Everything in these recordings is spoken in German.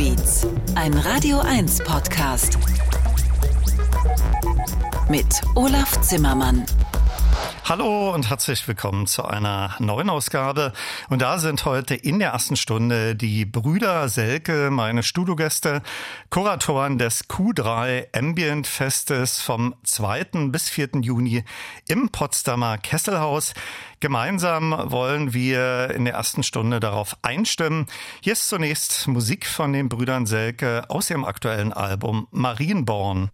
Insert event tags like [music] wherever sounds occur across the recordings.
Beats, ein Radio 1 Podcast. Mit Olaf Zimmermann. Hallo und herzlich willkommen zu einer neuen Ausgabe. Und da sind heute in der ersten Stunde die Brüder Selke, meine Studiogäste, Kuratoren des Q3 Ambient Festes vom 2. bis 4. Juni im Potsdamer Kesselhaus. Gemeinsam wollen wir in der ersten Stunde darauf einstimmen. Hier ist zunächst Musik von den Brüdern Selke aus ihrem aktuellen Album Marienborn.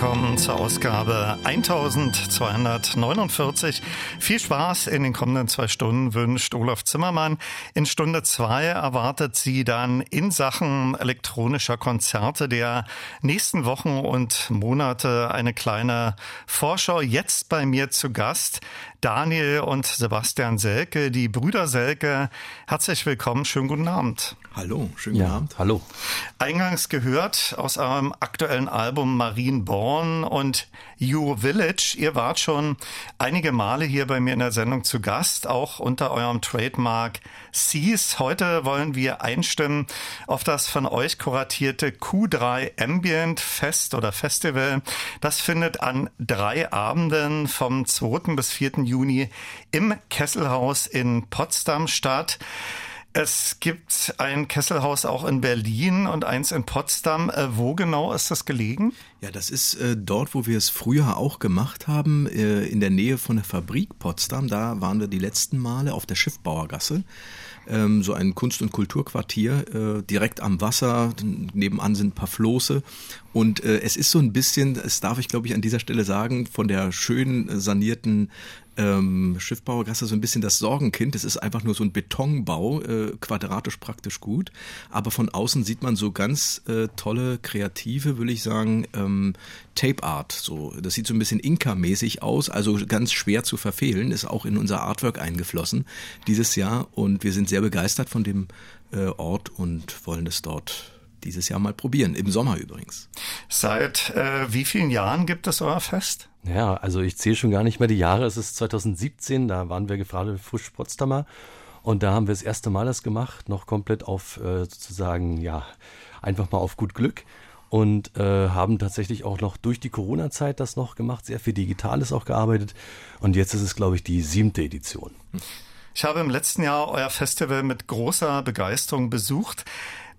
Willkommen zur Ausgabe 1249. Viel Spaß in den kommenden zwei Stunden wünscht Olaf Zimmermann. In Stunde zwei erwartet sie dann in Sachen elektronischer Konzerte der nächsten Wochen und Monate eine kleine Vorschau. Jetzt bei mir zu Gast Daniel und Sebastian Selke, die Brüder Selke. Herzlich willkommen, schönen guten Abend. Hallo, schönen ja, Abend. Hallo. Eingangs gehört aus eurem aktuellen Album Marienborn und You Village. Ihr wart schon einige Male hier bei mir in der Sendung zu Gast, auch unter eurem Trademark Seas. Heute wollen wir einstimmen auf das von euch kuratierte Q3 Ambient Fest oder Festival. Das findet an drei Abenden vom 2. bis 4. Juni im Kesselhaus in Potsdam statt. Es gibt ein Kesselhaus auch in Berlin und eins in Potsdam. Äh, wo genau ist das gelegen? Ja, das ist äh, dort, wo wir es früher auch gemacht haben, äh, in der Nähe von der Fabrik Potsdam. Da waren wir die letzten Male auf der Schiffbauergasse. Ähm, so ein Kunst- und Kulturquartier, äh, direkt am Wasser. Nebenan sind ein paar Floße. Und äh, es ist so ein bisschen, das darf ich glaube ich an dieser Stelle sagen, von der schön sanierten ähm, Schiffbauergasse so ein bisschen das Sorgenkind. Es ist einfach nur so ein Betonbau, äh, quadratisch praktisch gut. Aber von außen sieht man so ganz äh, tolle, kreative, will ich sagen, ähm, Tape Art. So, das sieht so ein bisschen Inka-mäßig aus, also ganz schwer zu verfehlen, ist auch in unser Artwork eingeflossen dieses Jahr. Und wir sind sehr begeistert von dem äh, Ort und wollen es dort dieses Jahr mal probieren, im Sommer übrigens. Seit äh, wie vielen Jahren gibt es euer Fest? Ja, also ich zähle schon gar nicht mehr die Jahre. Es ist 2017, da waren wir gerade frisch Potsdamer. Und da haben wir das erste Mal das gemacht, noch komplett auf äh, sozusagen, ja, einfach mal auf gut Glück. Und äh, haben tatsächlich auch noch durch die Corona-Zeit das noch gemacht, sehr viel Digitales auch gearbeitet. Und jetzt ist es, glaube ich, die siebte Edition. Ich habe im letzten Jahr euer Festival mit großer Begeisterung besucht.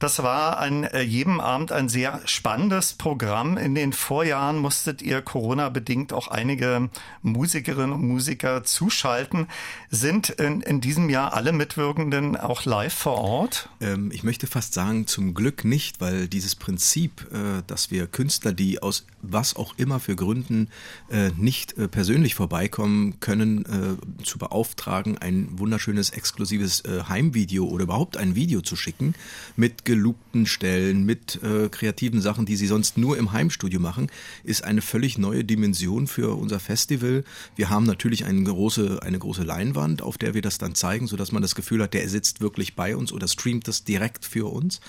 Das war an äh, jedem Abend ein sehr spannendes Programm. In den Vorjahren musstet ihr Corona-bedingt auch einige Musikerinnen und Musiker zuschalten. Sind in, in diesem Jahr alle Mitwirkenden auch live vor Ort? Ähm, ich möchte fast sagen, zum Glück nicht, weil dieses Prinzip, äh, dass wir Künstler, die aus was auch immer für Gründen äh, nicht äh, persönlich vorbeikommen können, äh, zu beauftragen, ein wunderschönes exklusives äh, Heimvideo oder überhaupt ein Video zu schicken mit gelobten Stellen, mit äh, kreativen Sachen, die sie sonst nur im Heimstudio machen, ist eine völlig neue Dimension für unser Festival. Wir haben natürlich eine große, eine große Leinwand, auf der wir das dann zeigen, sodass man das Gefühl hat, der sitzt wirklich bei uns oder streamt das direkt für uns.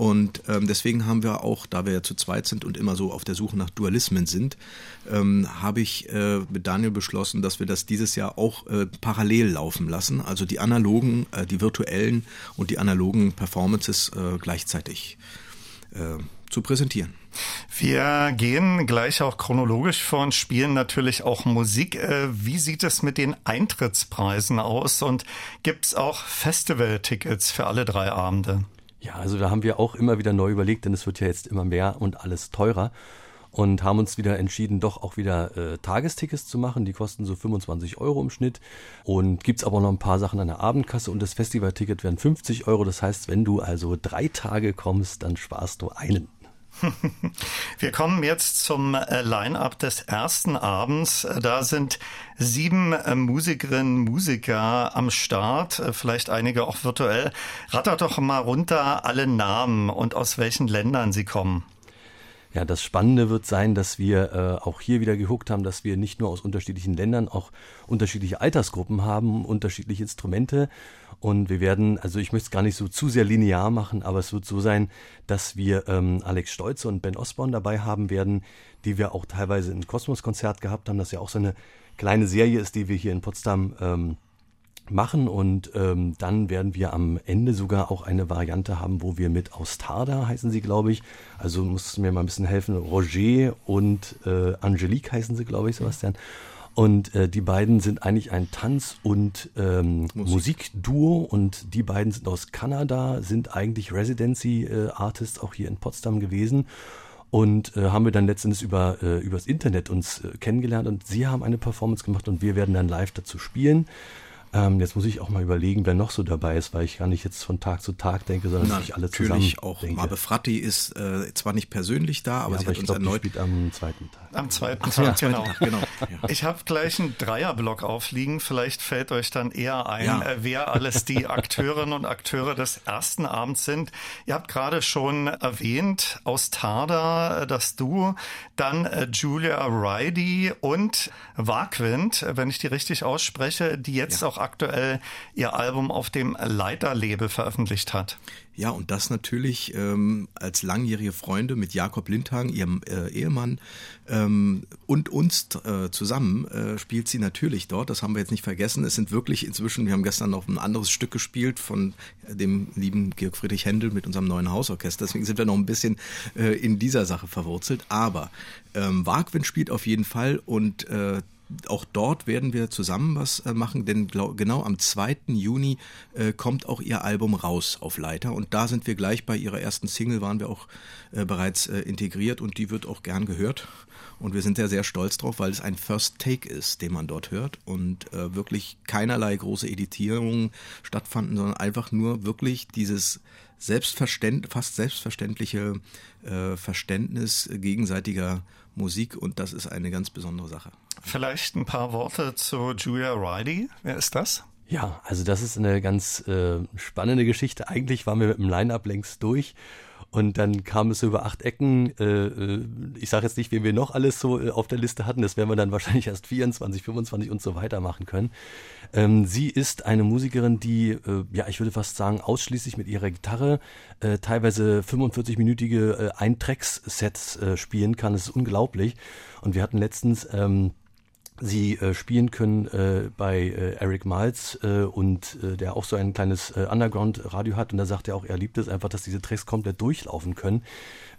Und ähm, deswegen haben wir auch, da wir ja zu zweit sind und immer so auf der Suche nach Dualismen sind, ähm, habe ich äh, mit Daniel beschlossen, dass wir das dieses Jahr auch äh, parallel laufen lassen. Also die analogen, äh, die virtuellen und die analogen Performances äh, gleichzeitig äh, zu präsentieren. Wir gehen gleich auch chronologisch vor und spielen natürlich auch Musik. Äh, wie sieht es mit den Eintrittspreisen aus und gibt es auch Festivaltickets für alle drei Abende? Ja, also da haben wir auch immer wieder neu überlegt, denn es wird ja jetzt immer mehr und alles teurer und haben uns wieder entschieden, doch auch wieder äh, Tagestickets zu machen. Die kosten so 25 Euro im Schnitt. Und gibt's aber noch ein paar Sachen an der Abendkasse und das Festivalticket wären 50 Euro. Das heißt, wenn du also drei Tage kommst, dann sparst du einen. [laughs] Wir kommen jetzt zum äh, Line-up des ersten Abends. Da sind sieben äh, Musikerinnen, Musiker am Start, äh, vielleicht einige auch virtuell. Rattert doch mal runter alle Namen und aus welchen Ländern sie kommen. Ja, das Spannende wird sein, dass wir äh, auch hier wieder geguckt haben, dass wir nicht nur aus unterschiedlichen Ländern auch unterschiedliche Altersgruppen haben, unterschiedliche Instrumente. Und wir werden, also ich möchte es gar nicht so zu sehr linear machen, aber es wird so sein, dass wir ähm, Alex Stolze und Ben Osborne dabei haben werden, die wir auch teilweise im Kosmos-Konzert gehabt haben, das ja auch so eine kleine Serie ist, die wir hier in Potsdam ähm, machen und ähm, dann werden wir am Ende sogar auch eine Variante haben, wo wir mit Austada heißen sie, glaube ich. Also muss mir mal ein bisschen helfen. Roger und äh, Angelique heißen sie, glaube ich, Sebastian. Und äh, die beiden sind eigentlich ein Tanz- und ähm, Musik. Musikduo und die beiden sind aus Kanada, sind eigentlich Residency-Artists äh, auch hier in Potsdam gewesen und äh, haben wir dann letztendlich über äh, übers Internet uns äh, kennengelernt und sie haben eine Performance gemacht und wir werden dann live dazu spielen. Ähm, jetzt muss ich auch mal überlegen, wer noch so dabei ist, weil ich gar nicht jetzt von Tag zu Tag denke, sondern Na, ich alle zusammen Natürlich auch. Denke. Mabe Fratti ist äh, zwar nicht persönlich da, aber ja, sie aber hat uns glaub, erneut... spielt am zweiten Tag. Am zweiten Ach, Tag, ja. genau. Tag, genau. [laughs] Ja. Ich habe gleich einen Dreierblock aufliegen. Vielleicht fällt euch dann eher ein, ja. äh, wer alles die [laughs] Akteurinnen und Akteure des ersten Abends sind. Ihr habt gerade schon erwähnt, aus Tada, äh, das Du, dann äh, Julia Ridey und Wagwind, äh, wenn ich die richtig ausspreche, die jetzt auch aktuell ihr Album auf dem Leiterlabel veröffentlicht hat. Ja, und das natürlich ähm, als langjährige Freunde mit Jakob Lindhang, ihrem äh, Ehemann, ähm, und uns äh, zusammen äh, spielt sie natürlich dort. Das haben wir jetzt nicht vergessen. Es sind wirklich inzwischen, wir haben gestern noch ein anderes Stück gespielt von dem lieben Georg Friedrich Händel mit unserem neuen Hausorchester. Deswegen sind wir noch ein bisschen äh, in dieser Sache verwurzelt. Aber ähm, Wagwind spielt auf jeden Fall und äh, auch dort werden wir zusammen was äh, machen, denn genau am 2. Juni äh, kommt auch ihr Album raus auf Leiter und da sind wir gleich bei ihrer ersten Single, waren wir auch äh, bereits äh, integriert und die wird auch gern gehört und wir sind sehr, sehr stolz drauf, weil es ein First Take ist, den man dort hört und äh, wirklich keinerlei große Editierungen stattfanden, sondern einfach nur wirklich dieses selbstverständ fast selbstverständliche äh, Verständnis gegenseitiger Musik und das ist eine ganz besondere Sache. Vielleicht ein paar Worte zu Julia Riley. Wer ist das? Ja, also das ist eine ganz äh, spannende Geschichte. Eigentlich waren wir mit dem Line-Up längst durch und dann kam es über acht Ecken. Äh, äh ich sage jetzt nicht, wen wir noch alles so äh, auf der Liste hatten. Das werden wir dann [laughs] wahrscheinlich erst 24, 25 und so weiter machen können. Ähm, sie ist eine Musikerin, die, äh, ja, ich würde fast sagen, ausschließlich mit ihrer Gitarre äh, teilweise 45-minütige äh, Eintracks-Sets äh, spielen kann. Das ist unglaublich. Und wir hatten letztens ähm, sie äh, spielen können äh, bei äh, Eric Miles äh, und äh, der auch so ein kleines äh, Underground-Radio hat und da sagt er auch, er liebt es einfach, dass diese Tracks komplett durchlaufen können.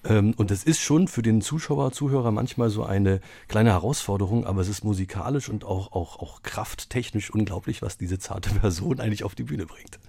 Ähm, und es ist schon für den Zuschauer, Zuhörer manchmal so eine kleine Herausforderung, aber es ist musikalisch und auch, auch, auch krafttechnisch unglaublich, was diese zarte [laughs] Person eigentlich auf die Bühne bringt.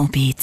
Elektrobeats.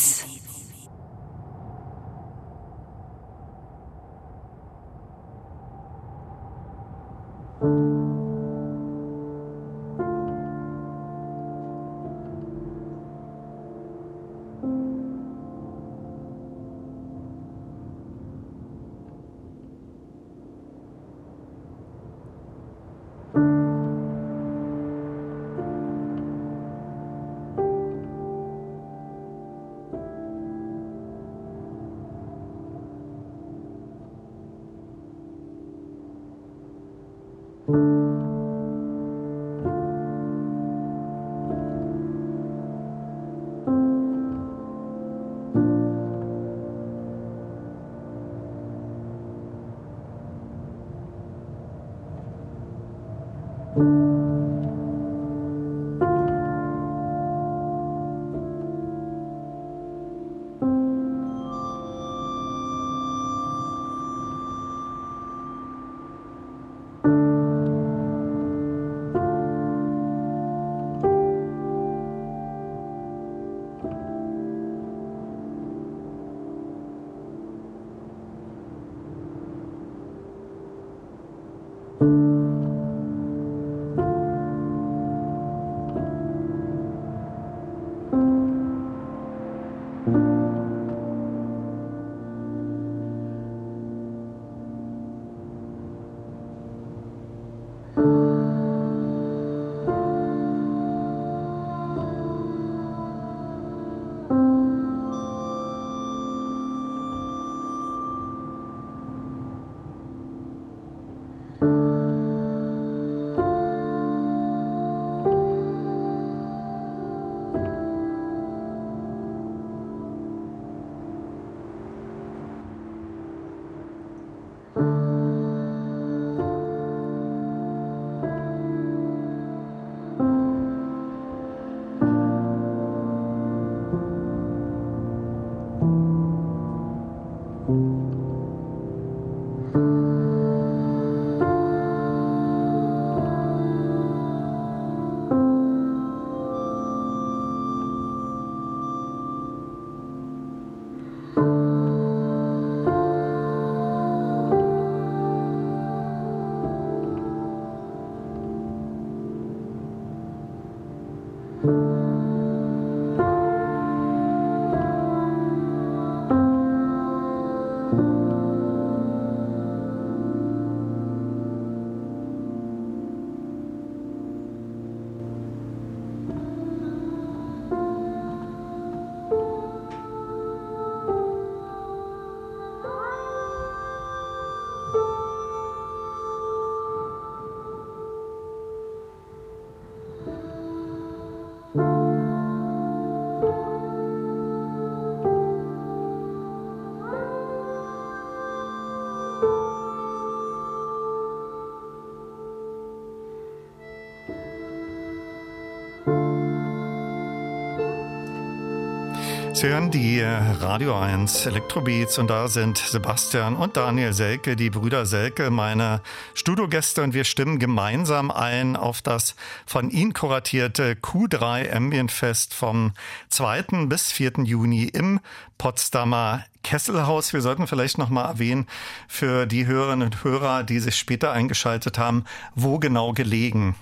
Sie hören die Radio 1 Elektrobeats und da sind Sebastian und Daniel Selke, die Brüder Selke, meine Studiogäste und wir stimmen gemeinsam ein auf das von Ihnen kuratierte Q3 Ambient Fest vom 2. bis 4. Juni im Potsdamer Kesselhaus. Wir sollten vielleicht noch mal erwähnen für die Hörerinnen und Hörer, die sich später eingeschaltet haben, wo genau gelegen.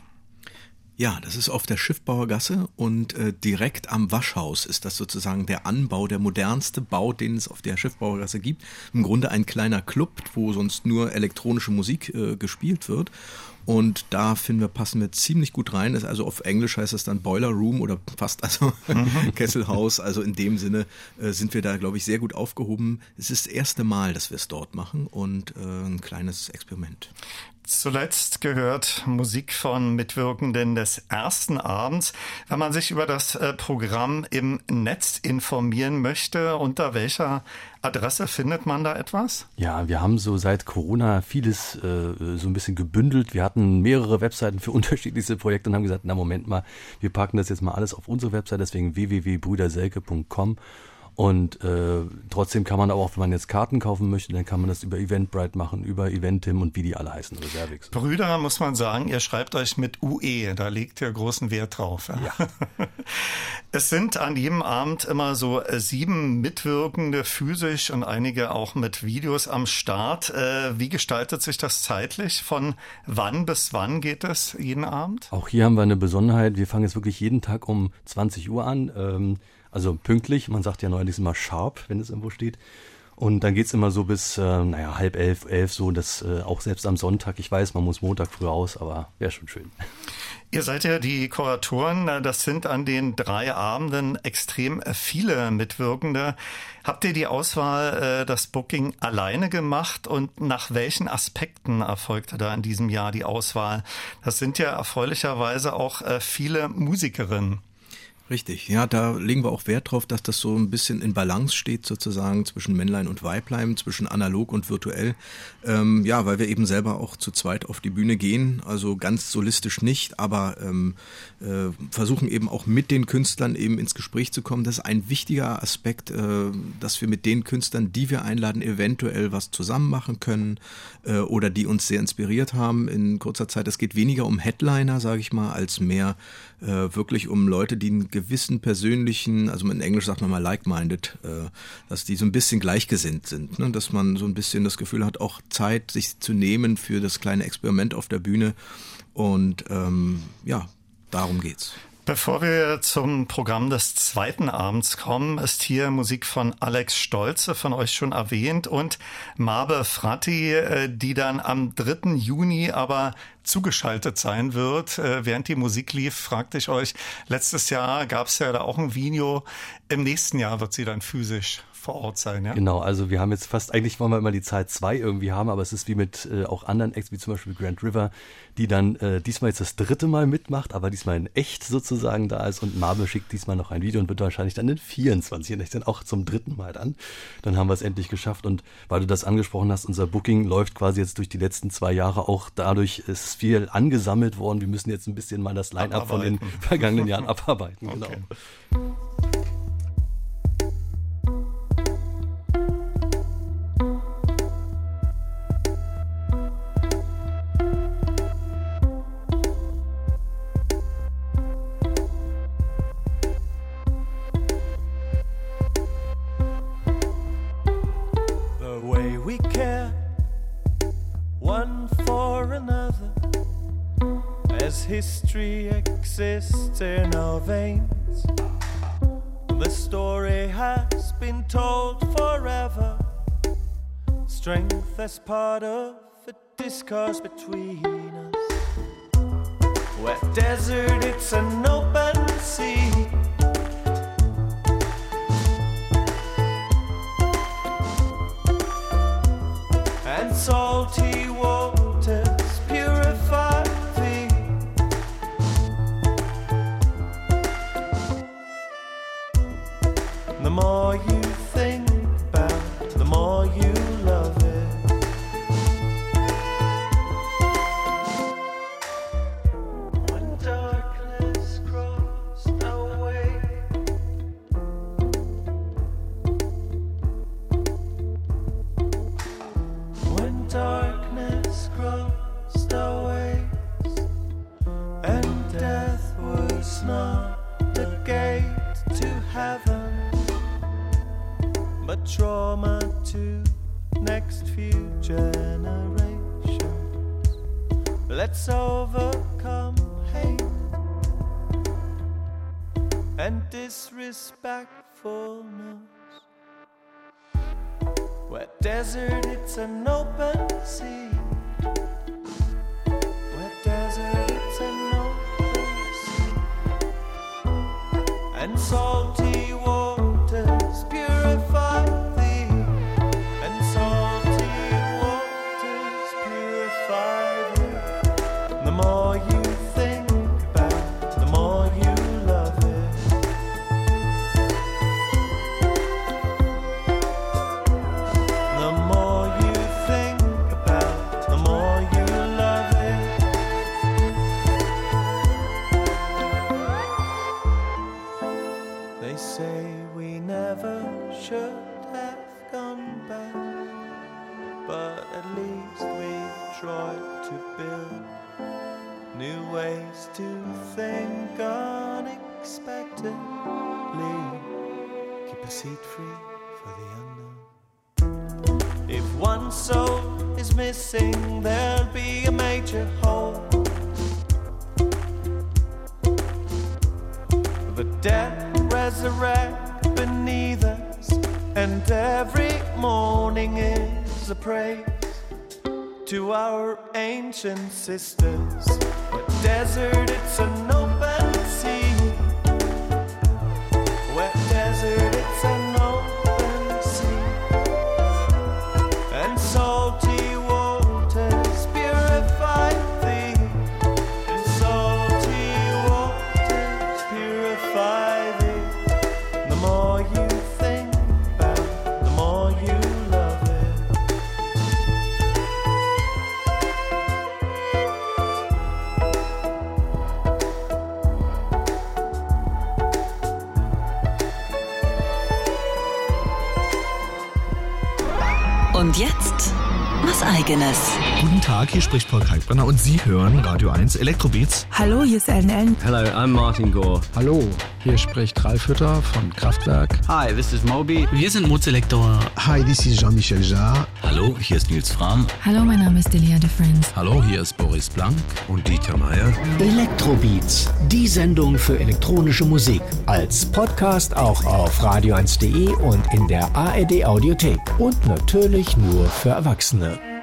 Ja, das ist auf der Schiffbauergasse und äh, direkt am Waschhaus ist das sozusagen der Anbau, der modernste Bau, den es auf der Schiffbauergasse gibt. Im Grunde ein kleiner Club, wo sonst nur elektronische Musik äh, gespielt wird. Und da finden wir, passen wir ziemlich gut rein. Ist also auf Englisch heißt das dann Boiler Room oder fast also mhm. [laughs] Kesselhaus. Also in dem Sinne äh, sind wir da, glaube ich, sehr gut aufgehoben. Es ist das erste Mal, dass wir es dort machen und äh, ein kleines Experiment. Zuletzt gehört Musik von Mitwirkenden des ersten Abends. Wenn man sich über das äh, Programm im Netz informieren möchte, unter welcher Adresse findet man da etwas? Ja, wir haben so seit Corona vieles äh, so ein bisschen gebündelt. Wir hatten mehrere Webseiten für [laughs] unterschiedlichste Projekte und haben gesagt, na Moment mal, wir packen das jetzt mal alles auf unsere Website, deswegen www.brüderselke.com Und äh, trotzdem kann man aber auch, wenn man jetzt Karten kaufen möchte, dann kann man das über Eventbrite machen, über Eventim und wie die alle heißen, Reservix. Brüder, muss man sagen, ihr schreibt euch mit UE, da legt ihr großen Wert drauf. Ja. ja. [laughs] es sind an jedem Abend immer so äh, sieben Mitwirkende physisch und einige auch mit Videos am Start. Äh, wie gestaltet sich das zeitlich? Von wann bis wann geht es jeden Abend? Auch hier haben wir eine Besonderheit. Wir fangen jetzt wirklich jeden Tag um 20 Uhr an. Ähm, also pünktlich, man sagt ja neuerdings immer sharp, wenn es irgendwo steht. Und dann geht's immer so bis, äh, naja, halb elf, elf, so, dass äh, auch selbst am Sonntag, ich weiß, man muss Montag früh raus, aber wäre schon schön. Ihr seid ja die Kuratoren, das sind an den drei Abenden extrem viele Mitwirkende. Habt ihr die Auswahl, äh, das Booking alleine gemacht und nach welchen Aspekten erfolgte da in diesem Jahr die Auswahl? Das sind ja erfreulicherweise auch äh, viele Musikerinnen. Richtig, ja, da legen wir auch Wert drauf, dass das so ein bisschen in Balance steht sozusagen zwischen Männlein und Weiblein, zwischen analog und virtuell. Ähm, ja, weil wir eben selber auch zu zweit auf die Bühne gehen, also ganz solistisch nicht, aber ähm, äh, versuchen eben auch mit den Künstlern eben ins Gespräch zu kommen. Das ist ein wichtiger Aspekt, äh, dass wir mit den Künstlern, die wir einladen, eventuell was zusammen machen können äh, oder die uns sehr inspiriert haben in kurzer Zeit. Es geht weniger um Headliner, sage ich mal, als mehr äh, wirklich um Leute, die einen gewissen persönlichen, also in Englisch sagt man mal like-minded, äh, dass die so ein bisschen gleichgesinnt sind, ne? dass man so ein bisschen das Gefühl hat, auch Zeit sich zu nehmen für das kleine Experiment auf der Bühne und ähm, ja, darum geht's. Bevor wir zum Programm des zweiten Abends kommen, ist hier Musik von Alex Stolze, von euch schon erwähnt, und Mabe Fratti, äh, die dann am 3. Juni aber zugeschaltet sein wird. Äh, während die Musik lief, fragte ich euch, letztes Jahr gab es ja da auch ein Video. Im nächsten Jahr wird sie dann physisch vor Ort sein, ja? Genau, also wir haben jetzt fast, eigentlich wollen wir immer die Zahl zwei irgendwie haben, aber es ist wie mit äh, auch anderen Acts, wie zum Beispiel Grand River, die dann äh, diesmal jetzt das dritte Mal mitmacht, aber diesmal in echt sozusagen da ist und Marbe schickt diesmal noch ein Video und wird wahrscheinlich dann in 24 und dann auch zum dritten Mal dann. Dann haben wir es endlich geschafft und weil du das angesprochen hast, unser Booking läuft quasi jetzt durch die letzten zwei Jahre auch dadurch, ist viel angesammelt worden. Wir müssen jetzt ein bisschen mal das Line-Up von den vergangenen Jahren [laughs] abarbeiten. Genau. History exists in our veins. The story has been told forever. Strength as part of the discourse between us. Where desert, it's an open sea. And salty water. Desert, it's an open sea. Where desert, it's an open sea. And salty waters free for the unknown. If one soul is missing, there'll be a major hole. The dead resurrect beneath us, and every morning is a praise to our ancient sisters. Where desert, it's an open Tag, hier spricht Paul Kalkbrenner und Sie hören Radio 1 Elektrobeats. Hallo, hier ist Ellen Ellen. Hello, I'm Martin Gore. Hallo, hier spricht Ralf Hütter von Kraftwerk. Hi, this is Moby. Wir sind Mozelektor. Hi, this is Jean-Michel Jarre. Hallo, hier ist Nils Fram. Hallo, mein Name ist Delia de Friends. Hallo, hier ist Boris Blank und Dieter Meier. Elektrobeats, die Sendung für elektronische Musik. Als Podcast auch auf radio1.de und in der ARD Audiothek. Und natürlich nur für Erwachsene.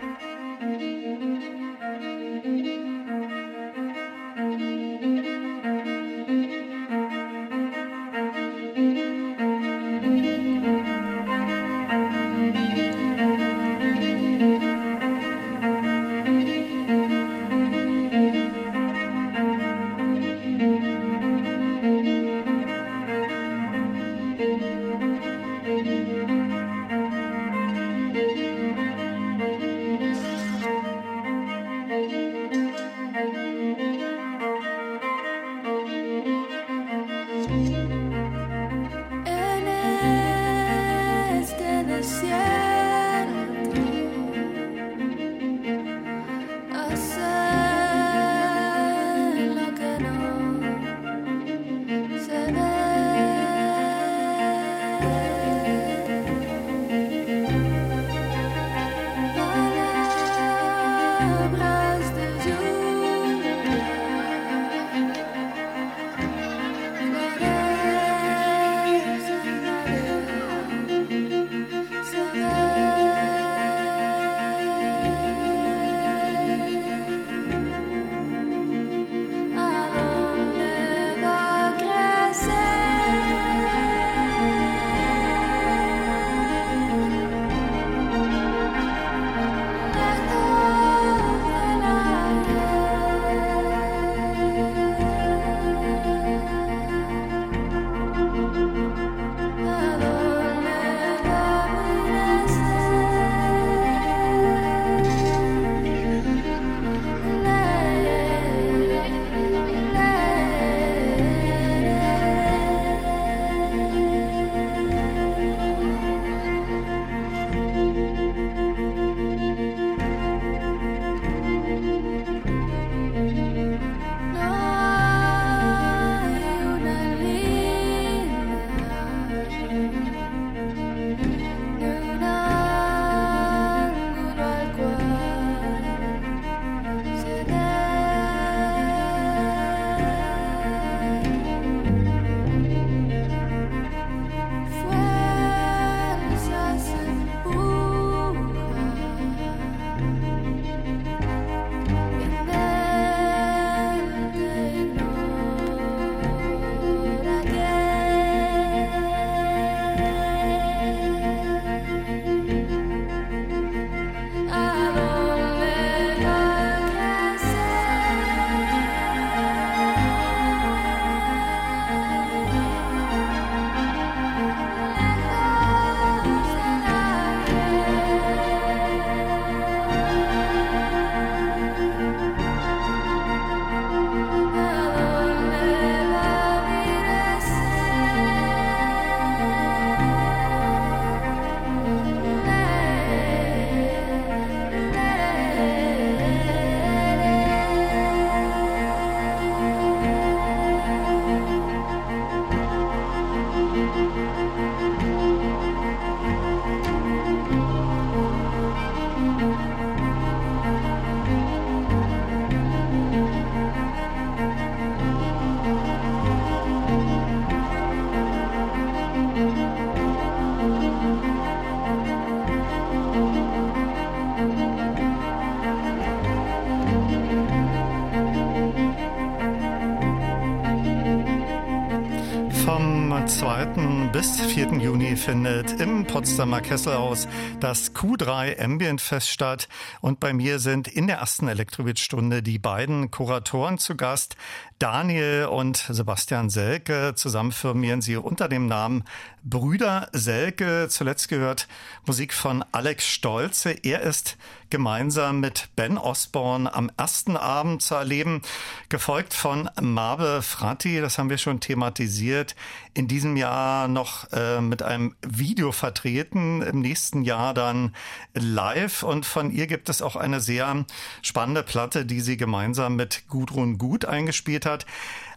4. Juni findet im Potsdamer Kesselhaus das Q3 Ambient Fest statt. Und bei mir sind in der ersten Elektrowitz-Stunde die beiden Kuratoren zu Gast. Daniel und Sebastian Selke. Zusammen firmieren sie unter dem Namen Brüder Selke. Zuletzt gehört Musik von Alex Stolze. Er ist gemeinsam mit Ben Osborne am ersten Abend zu erleben, gefolgt von Marbe Fratti, das haben wir schon thematisiert, in diesem Jahr noch äh, mit einem Video vertreten, im nächsten Jahr dann live und von ihr gibt es auch eine sehr spannende Platte, die sie gemeinsam mit Gudrun Gut eingespielt hat.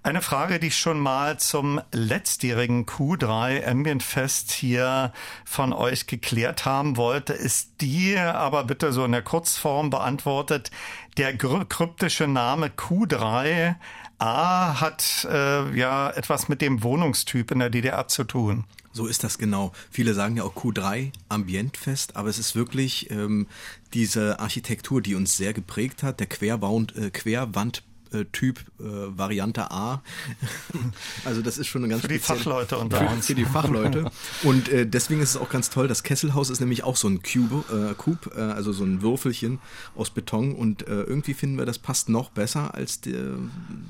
Eine Frage, die ich schon mal zum letztjährigen Q3 Ambient Fest hier von euch geklärt haben wollte, ist die aber bitte so in der Kurzform beantwortet. Der kryptische Name Q3 A hat äh, ja etwas mit dem Wohnungstyp in der DDR zu tun. So ist das genau. Viele sagen ja auch Q3 Ambientfest, aber es ist wirklich ähm, diese Architektur, die uns sehr geprägt hat, der Querwand, äh, Querwand Typ äh, Variante A. [laughs] Also das ist schon eine ganz Für die Fachleute unter für, uns. Für die Fachleute. Und äh, deswegen ist es auch ganz toll. Das Kesselhaus ist nämlich auch so ein Cube, äh, Cube äh, also so ein Würfelchen aus Beton. Und äh, irgendwie finden wir, das passt noch besser als die,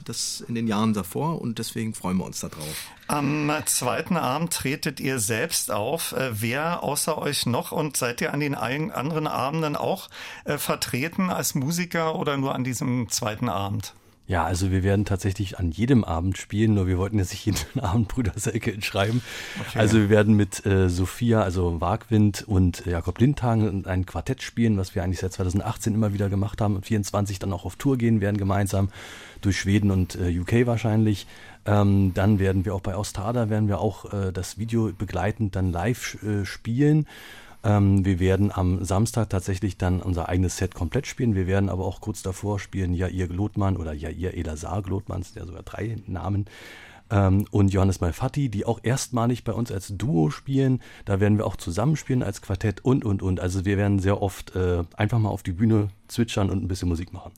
das in den Jahren davor. Und deswegen freuen wir uns darauf. Am zweiten Abend tretet ihr selbst auf. Äh, wer außer euch noch und seid ihr an den anderen Abenden auch äh, vertreten als Musiker oder nur an diesem zweiten Abend? Ja, also wir werden tatsächlich an jedem Abend spielen, nur wir wollten jetzt nicht jeden [laughs] Abend Brüder Selke entschreiben. Okay. Also wir werden mit äh, Sophia, also Wagwind und Jakob Lindhagen ein Quartett spielen, was wir eigentlich seit 2018 immer wieder gemacht haben und 24 dann auch auf Tour gehen werden gemeinsam durch Schweden und äh, UK wahrscheinlich. Ähm, dann werden wir auch bei Ostada werden wir auch äh, das Video begleitend dann live äh, spielen. Ähm, wir werden am Samstag tatsächlich dann unser eigenes Set komplett spielen. Wir werden aber auch kurz davor spielen Jair Glotmann oder Jair Elazar Glotmann, sind ja sogar drei Namen. Ähm, und Johannes Malfatti, die auch erstmalig bei uns als Duo spielen. Da werden wir auch zusammenspielen als Quartett und, und, und. Also wir werden sehr oft äh, einfach mal auf die Bühne zwitschern und ein bisschen Musik machen.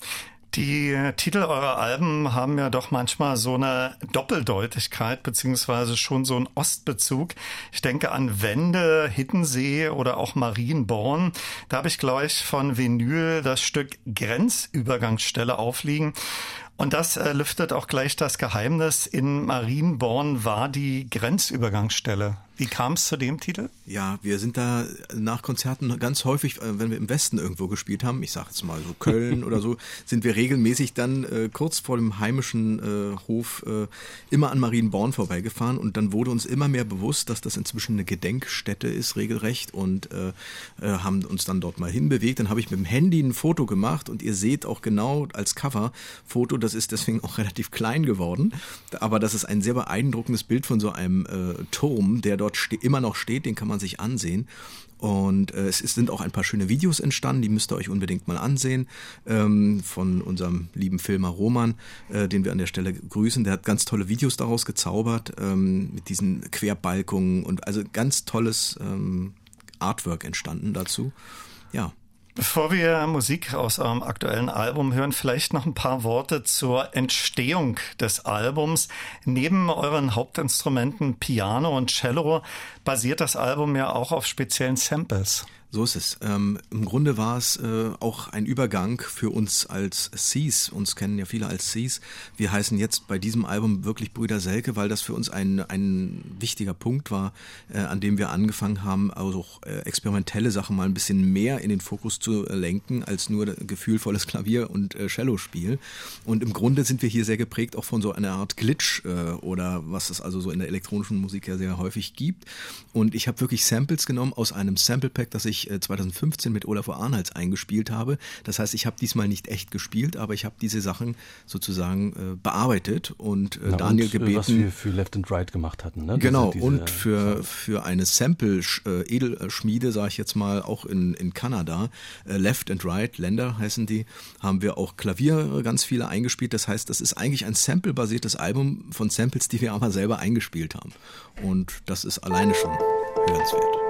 Die Titel eurer Alben haben ja doch manchmal so eine Doppeldeutigkeit beziehungsweise schon so einen Ostbezug. Ich denke an Wende, Hittensee oder auch Marienborn. Da habe ich gleich von Vinyl das Stück Grenzübergangsstelle aufliegen. Und das äh, lüftet auch gleich das Geheimnis. In Marienborn war die Grenzübergangsstelle. Wie kam es zu dem Titel? Ja, wir sind da nach Konzerten ganz häufig, äh, wenn wir im Westen irgendwo gespielt haben, ich sage jetzt mal so Köln oder so, [laughs] sind wir regelmäßig dann äh, kurz vor dem heimischen äh, Hof äh, immer an Marienborn vorbeigefahren und dann wurde uns immer mehr bewusst, dass das inzwischen eine Gedenkstätte ist, regelrecht und äh, äh, haben uns dann dort mal hinbewegt. Dann habe ich mit dem Handy ein Foto gemacht und ihr seht auch genau als Cover Foto, das ist deswegen auch [laughs] relativ klein geworden, aber das ist ein sehr beeindruckendes Bild von so einem Turm, der dort dort immer noch steht, den kann man sich ansehen. Und äh, es sind auch ein paar schöne Videos entstanden, die müsst ihr euch unbedingt mal ansehen, ähm, von unserem lieben Filmer Roman, äh, den wir an der Stelle grüßen. Der hat ganz tolle Videos daraus gezaubert, ähm, mit diesen Querbalkungen und also ganz tolles ähm, Artwork entstanden dazu. Ja. Bevor wir Musik aus eurem aktuellen Album hören, vielleicht noch ein paar Worte zur Entstehung des Albums. Neben euren Hauptinstrumenten Piano und Cello basiert das Album ja auch auf speziellen Samples. So ist es. Ähm, Im Grunde war es äh, auch ein Übergang für uns als Seas. Uns kennen ja viele als Seas. Wir heißen jetzt bei diesem Album wirklich Brüder Selke, weil das für uns ein, ein wichtiger Punkt war, äh, an dem wir angefangen haben, also auch äh, experimentelle Sachen mal ein bisschen mehr in den Fokus zu lenken, als nur gefühlvolles Klavier- und äh, Cello-Spiel. Und im Grunde sind wir hier sehr geprägt auch von so einer Art Glitch äh, oder was es also so in der elektronischen Musik ja sehr häufig gibt. Und ich habe wirklich Samples genommen aus einem Sample-Pack, das ich ich 2015 äh, mit Olaf Arnholz eingespielt habe. Das heißt, ich habe diesmal nicht echt gespielt, aber ich habe diese Sachen sozusagen äh, bearbeitet und äh, Na, Daniel und, gebeten. Was wir für Left and Right gemacht hatten. Ne? Genau, diese, diese, und für, für eine Sample-Edelschmiede, sage ich jetzt mal, auch in, in Kanada, Left and Right, Länder heißen die, haben wir auch Klavier ganz viele eingespielt. Das heißt, das ist eigentlich ein Sample-basiertes Album von Samples, die wir aber selber eingespielt haben. Und das ist alleine schon hörenswert.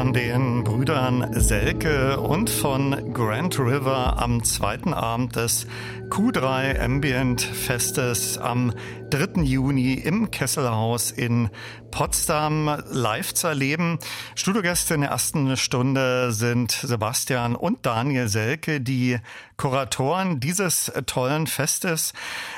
Von den Brüdern Selke und von Grand River am zweiten Abend des Q3 Ambient Festes am 3. Juni im Kesselhaus in Potsdam live zu erleben. Studiogäste in der ersten Stunde sind Sebastian und Daniel Selke, die Kuratoren dieses tollen Festes.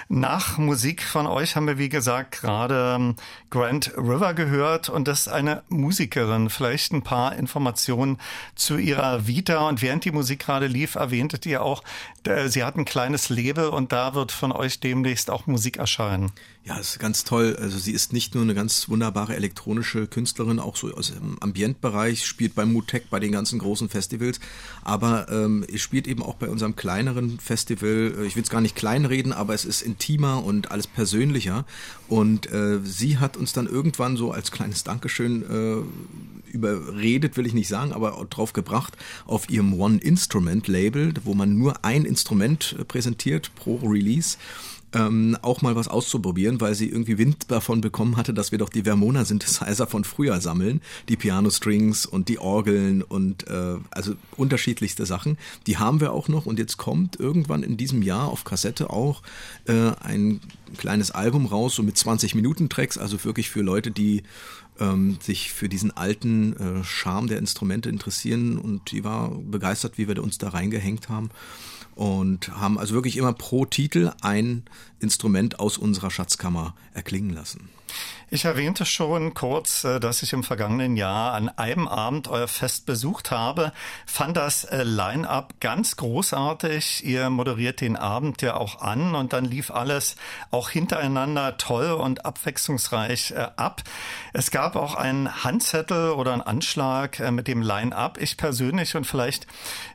Nach Musik von euch haben wir, wie gesagt, gerade Grand River gehört und das ist eine Musikerin. Vielleicht ein paar Informationen zu ihrer Vita. Und während die Musik gerade lief, erwähntet ihr auch, äh, sie hat ein kleines Label und da wird von euch demnächst auch Musik erscheinen. Ja, das ist ganz toll. Also sie ist nicht nur eine ganz wunderbare elektronische Künstlerin, auch so aus dem Ambientbereich, spielt beim Mutec, bei den ganzen großen Festivals, aber ähm, spielt eben auch bei unserem kleineren Festival. Äh, ich will es gar nicht kleinreden, aber es ist intimer und alles persönlicher. Und äh, sie hat uns dann irgendwann so als kleines Dankeschön äh, überredet, will ich nicht sagen, aber drauf gebracht, auf ihrem One-Instrument-Label, wo man nur ein Instrument äh, präsentiert pro Release ähm, auch mal was auszuprobieren, weil sie irgendwie Wind davon bekommen hatte, dass wir doch die Vermona Synthesizer von früher sammeln, die Piano Strings und die Orgeln und äh, also unterschiedlichste Sachen. Die haben wir auch noch und jetzt kommt irgendwann in diesem Jahr auf Kassette auch äh, ein kleines Album raus, so mit 20 Minuten Tracks, also wirklich für Leute, die ähm, sich für diesen alten äh, Charme der Instrumente interessieren und die war begeistert, wie wir uns da reingehängt haben und haben also wirklich immer pro Titel ein Instrument aus unserer Schatzkammer erklingen lassen. Ich erwähnte schon kurz, äh, dass ich im vergangenen Jahr an einem Abend euer Fest besucht habe, fand das äh, Line-up ganz großartig. Ihr moderiert den Abend ja auch an und dann lief alles auch hintereinander toll und abwechslungsreich äh, ab. Es gab auch einen Handzettel oder einen Anschlag mit dem Line-up. Ich persönlich und vielleicht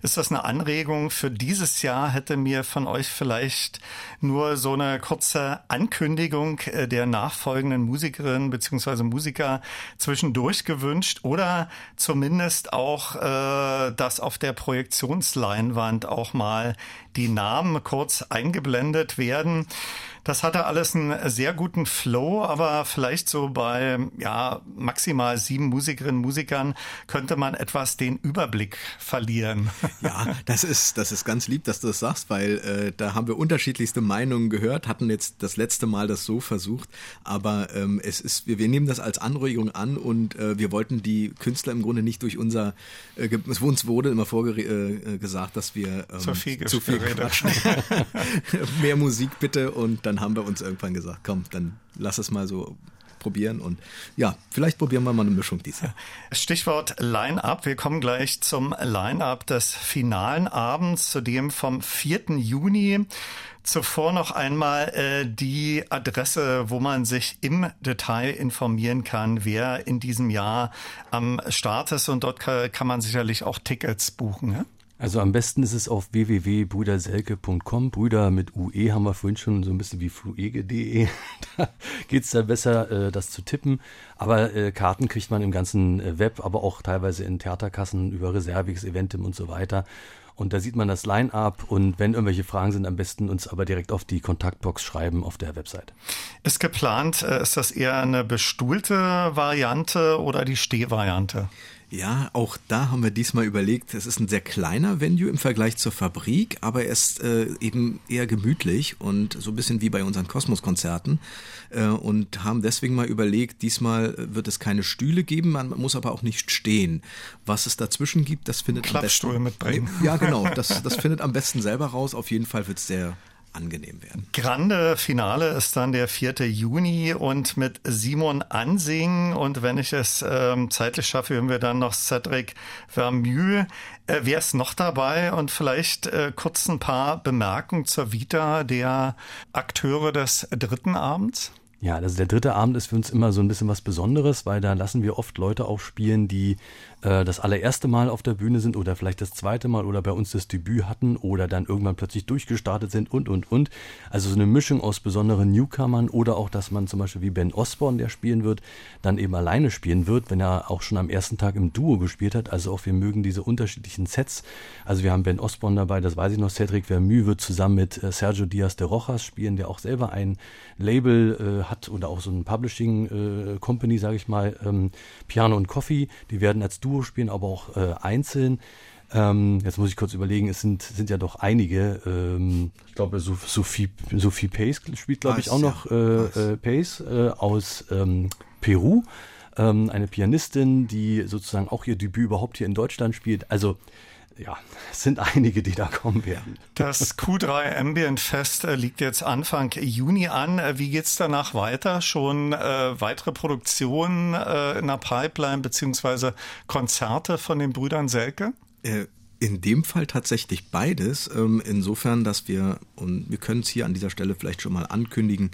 ist das eine Anregung für dieses Jahr, hätte mir von euch vielleicht nur so eine kurze Ankündigung der nachfolgenden Musikerinnen bzw. Musiker zwischendurch gewünscht oder zumindest auch, äh, dass auf der Projektionsleinwand auch mal die Namen kurz eingeblendet werden. Das hatte alles einen sehr guten Flow, aber vielleicht so bei ja maximal sieben Musikerinnen und Musikern könnte man etwas den Überblick verlieren. [laughs] Ja, das ist das ist ganz lieb, dass du das sagst, weil äh, da haben wir unterschiedlichste Meinungen gehört, hatten jetzt das letzte Mal das so versucht, aber ähm, es ist wir, wir nehmen das als Anregung an und äh, wir wollten die Künstler im Grunde nicht durch unser äh, es uns wurde immer vorgesagt, äh, dass wir ähm, zu viel, zu viel quatschen. [laughs] mehr Musik bitte und dann haben wir uns irgendwann gesagt, komm, dann lass es mal so probieren und ja, vielleicht probieren wir mal eine Mischung dieses Jahr. Stichwort Line-Up. Wir kommen gleich zum Line-Up des finalen Abends, zu dem vom 4. Juni. Zuvor noch einmal äh, die Adresse, wo man sich im Detail informieren kann, wer in diesem Jahr am Start ist. Und dort kann man sicherlich auch Tickets buchen. Ja? Also am besten ist es auf www.brüderselke.com. Brüder mit UE haben wir vorhin schon so ein bisschen wie fluege.de. [laughs] da geht's da besser, äh, das zu tippen. Aber äh, Karten kriegt man im ganzen äh, Web, aber auch teilweise in Theaterkassen über Reservix, Eventim und so weiter. Und da sieht man das Line-up und wenn irgendwelche Fragen sind, am besten uns aber direkt auf die Kontaktbox schreiben auf der Website. Ist geplant, ist das eher eine bestuhlte Variante oder die Stehvariante? Ja, auch da haben wir diesmal überlegt, es ist ein sehr kleiner Venue im Vergleich zur Fabrik, aber er ist äh, eben eher gemütlich und so ein bisschen wie bei unseren Kosmos-Konzerten äh, und haben deswegen mal überlegt, diesmal wird es keine Stühle geben, man muss aber auch nicht stehen. Was es dazwischen gibt, das findet Klappstuhl am besten... mitbringen. Ja, genau, das, das findet am besten selber raus. Auf jeden Fall wird es sehr angenehm werden. Grande Finale ist dann der 4. Juni und mit Simon Ansing und wenn ich es ähm, zeitlich schaffe, hören wir dann noch Cedric Vermue. Äh, wer ist noch dabei und vielleicht äh, kurz ein paar Bemerkungen zur Vita der Akteure des dritten Abends? Ja, also der dritte Abend ist für uns immer so ein bisschen was Besonderes, weil da lassen wir oft Leute aufspielen, die äh, das allererste Mal auf der Bühne sind oder vielleicht das zweite Mal oder bei uns das Debüt hatten oder dann irgendwann plötzlich durchgestartet sind und, und, und. Also so eine Mischung aus besonderen Newcomern oder auch, dass man zum Beispiel wie Ben Osborne, der spielen wird, dann eben alleine spielen wird, wenn er auch schon am ersten Tag im Duo gespielt hat. Also auch wir mögen diese unterschiedlichen Sets. Also wir haben Ben Osborne dabei, das weiß ich noch, Cedric Vermue wird zusammen mit äh, Sergio Diaz de Rojas spielen, der auch selber ein Label äh, hat oder auch so ein Publishing äh, Company, sage ich mal, ähm, Piano und Coffee. Die werden als Duo spielen, aber auch äh, einzeln. Ähm, jetzt muss ich kurz überlegen, es sind, sind ja doch einige. Ähm, ich glaube, Sophie, Sophie Pace spielt, glaube ich, auch noch äh, äh, Pace äh, aus ähm, Peru. Ähm, eine Pianistin, die sozusagen auch ihr Debüt überhaupt hier in Deutschland spielt. Also ja, es sind einige, die da kommen werden. Das Q3 Ambient Fest äh, liegt jetzt Anfang Juni an. Äh, wie geht's danach weiter? Schon äh, weitere Produktionen äh, in der Pipeline beziehungsweise Konzerte von den Brüdern Selke? Äh, in dem Fall tatsächlich beides. Ähm, insofern, dass wir, und wir können es hier an dieser Stelle vielleicht schon mal ankündigen,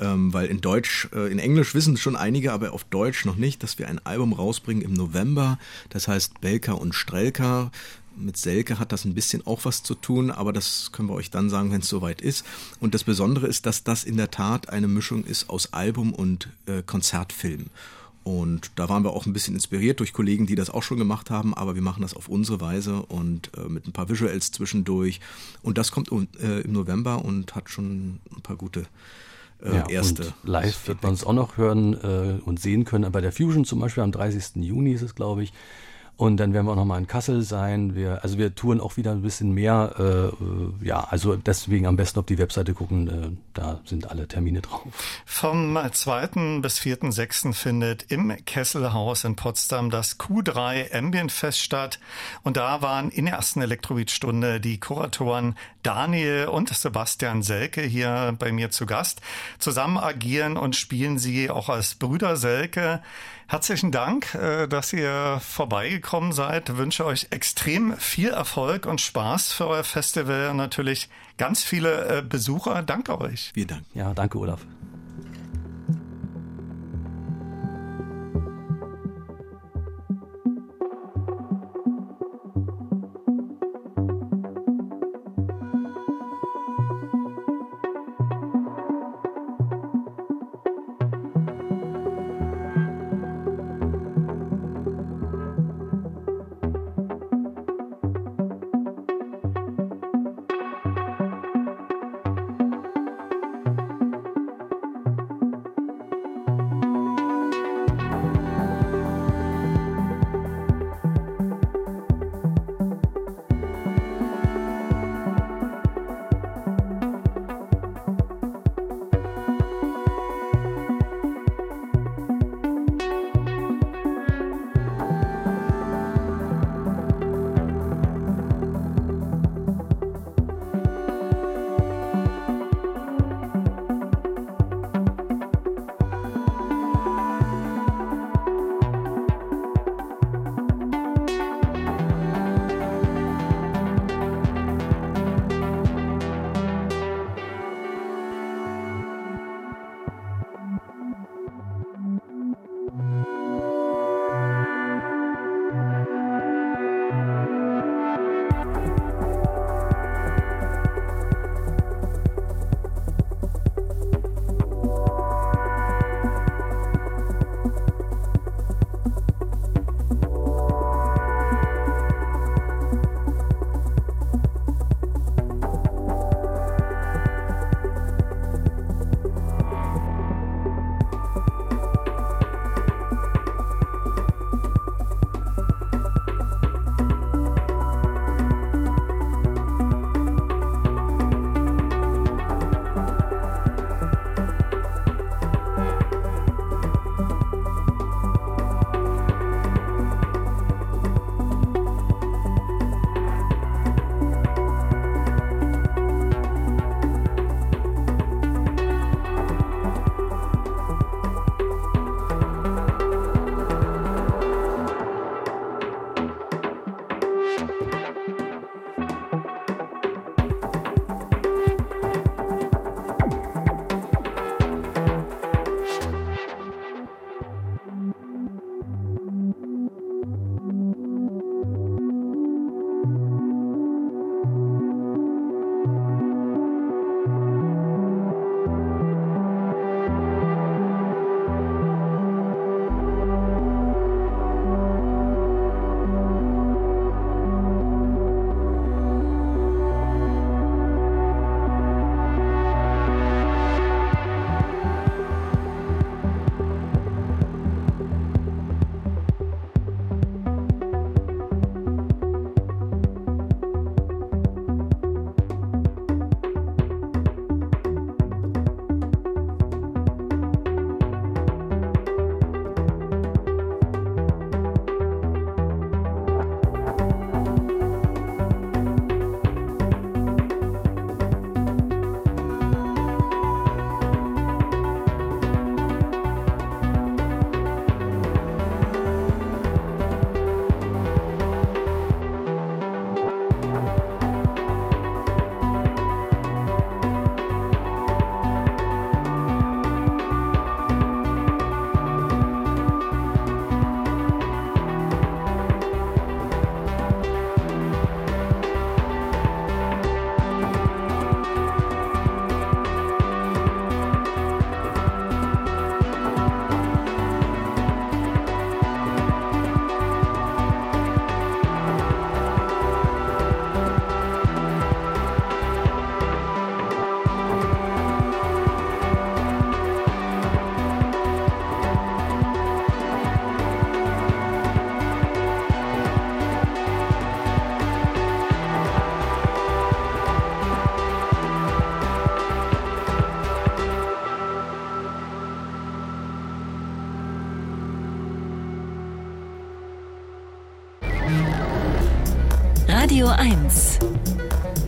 ähm, weil in Deutsch, äh, in Englisch wissen es schon einige, aber auf Deutsch noch nicht, dass wir ein Album rausbringen im November. Das heißt Belka und Strelka. Mit Selke hat das ein bisschen auch was zu tun, aber das können wir euch dann sagen, wenn es soweit ist. Und das Besondere ist, dass das in der Tat eine Mischung ist aus Album und äh, Konzertfilm. Und da waren wir auch ein bisschen inspiriert durch Kollegen, die das auch schon gemacht haben, aber wir machen das auf unsere Weise und äh, mit ein paar Visuals zwischendurch. Und das kommt äh, im November und hat schon ein paar gute äh, ja, erste. Live wird man es auch noch hören äh, und sehen können. Bei der Fusion zum Beispiel am 30. Juni ist es, glaube ich. Und dann werden wir auch nochmal in Kassel sein. Wir, also wir touren auch wieder ein bisschen mehr. Äh, ja, also deswegen am besten auf die Webseite gucken. Äh, da sind alle Termine drauf. Vom 2. bis 4.6. findet im Kesselhaus in Potsdam das Q3 Ambient Fest statt. Und da waren in der ersten Elektrobeat-Stunde die Kuratoren Daniel und Sebastian Selke hier bei mir zu Gast. Zusammen agieren und spielen sie auch als Brüder Selke. Herzlichen Dank, äh, dass ihr vorbeigekommen seid. Ich wünsche euch extrem viel Erfolg und Spaß für euer Festival und natürlich ganz viele äh, Besucher. Danke euch. Vielen Dank. Ja, danke Olaf.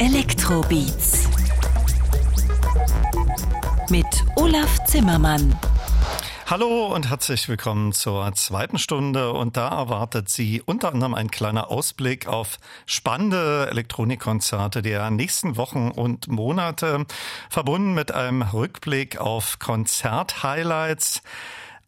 Elektrobeats mit Olaf Zimmermann. Hallo und herzlich willkommen zur zweiten Stunde und da erwartet Sie unter anderem ein kleiner Ausblick auf spannende Elektronikkonzerte der nächsten Wochen und Monate, verbunden mit einem Rückblick auf Konzert-Highlights.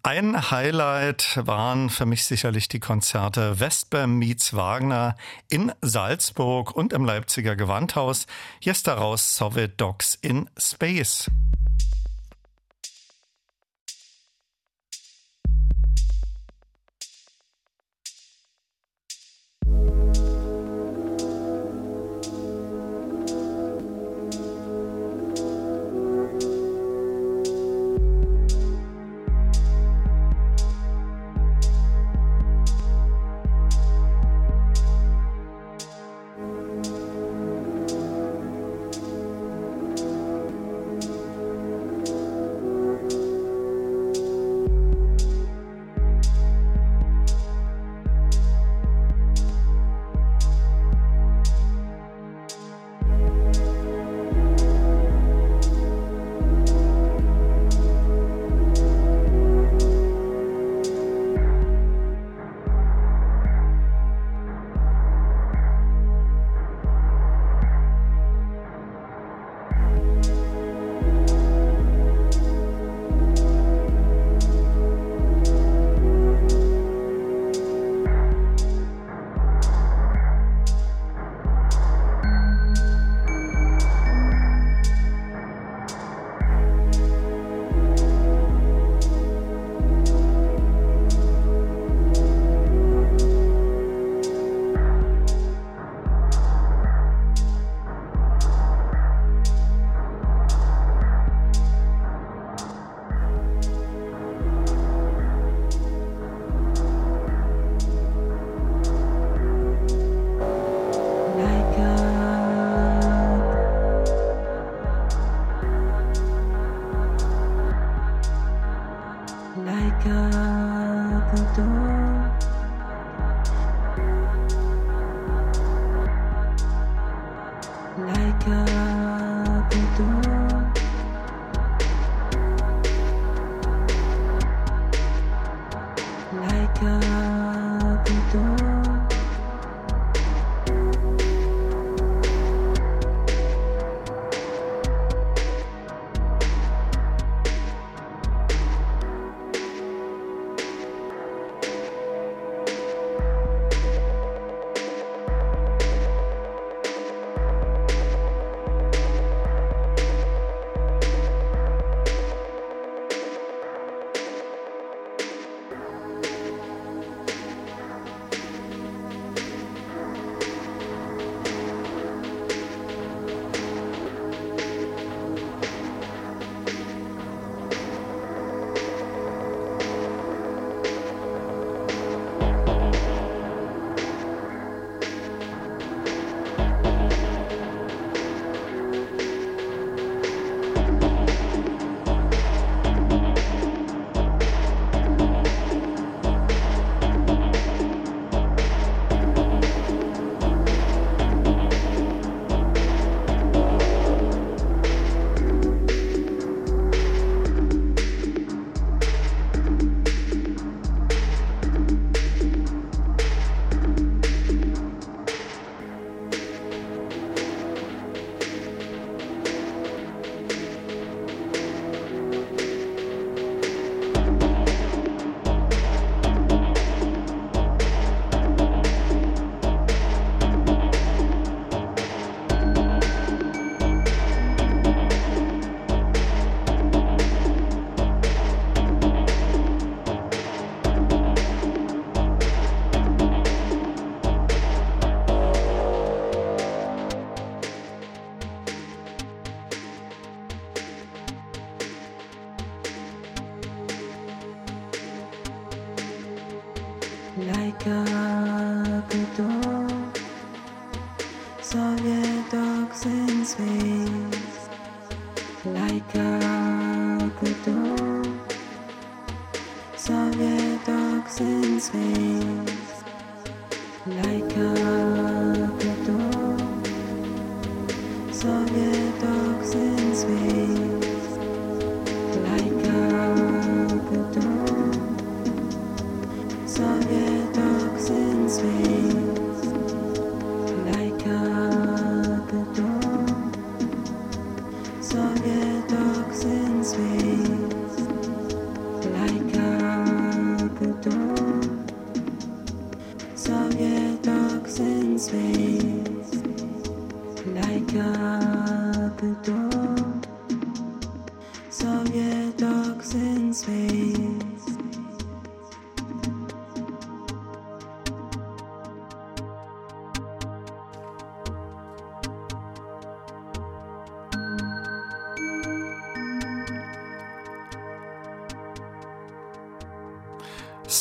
Ein Highlight waren für mich sicherlich die Konzerte Vesper meets Wagner in Salzburg und im Leipziger Gewandhaus. Ist daraus Soviet Dogs in Space.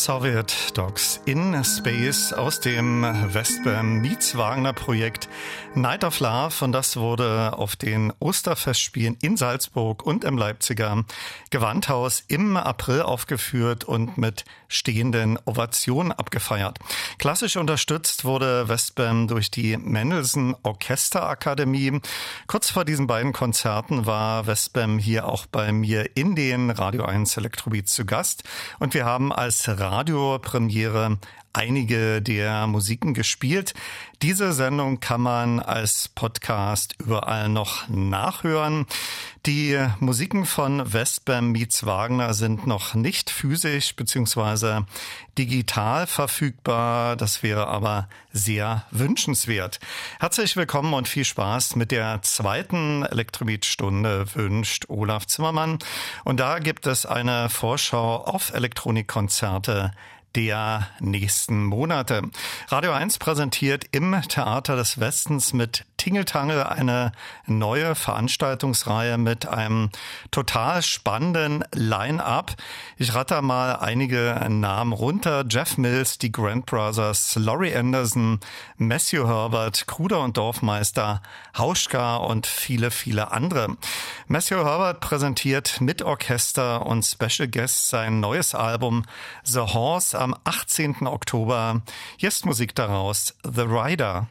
Soviet Dogs in Space aus dem Westbam Meets Wagner Projekt Night of Love und das wurde auf den Osterfestspielen in Salzburg und im Leipziger Gewandhaus im April aufgeführt und mit stehenden Ovationen abgefeiert. Klassisch unterstützt wurde Westbam durch die Mendelssohn Orchesterakademie. Kurz vor diesen beiden Konzerten war Westbam hier auch bei mir in den Radio 1 Elektrobeats zu Gast und wir haben als Radiopremiere einige der Musiken gespielt. Diese Sendung kann man als Podcast überall noch nachhören. Die Musiken von Westbam Meets Wagner sind noch nicht physisch beziehungsweise digital verfügbar. Das wäre aber sehr wünschenswert. Herzlich willkommen und viel Spaß mit der zweiten Elektrobeat-Stunde wünscht Olaf Zimmermann. Und da gibt es eine Vorschau auf Elektronikkonzerte der nächsten Monate. Radio 1 präsentiert im Theater des Westens mit Tingeltangel eine neue Veranstaltungsreihe mit einem total spannenden Line-up. Ich ratter mal einige Namen runter. Jeff Mills, die Grant Brothers, Laurie Anderson, Matthew Herbert, Kruder und Dorfmeister, Hauschka und viele, viele andere. Matthew Herbert präsentiert mit Orchester und Special Guest sein neues Album The Horse am 18. Oktober. Ist Musik daraus, The Rider.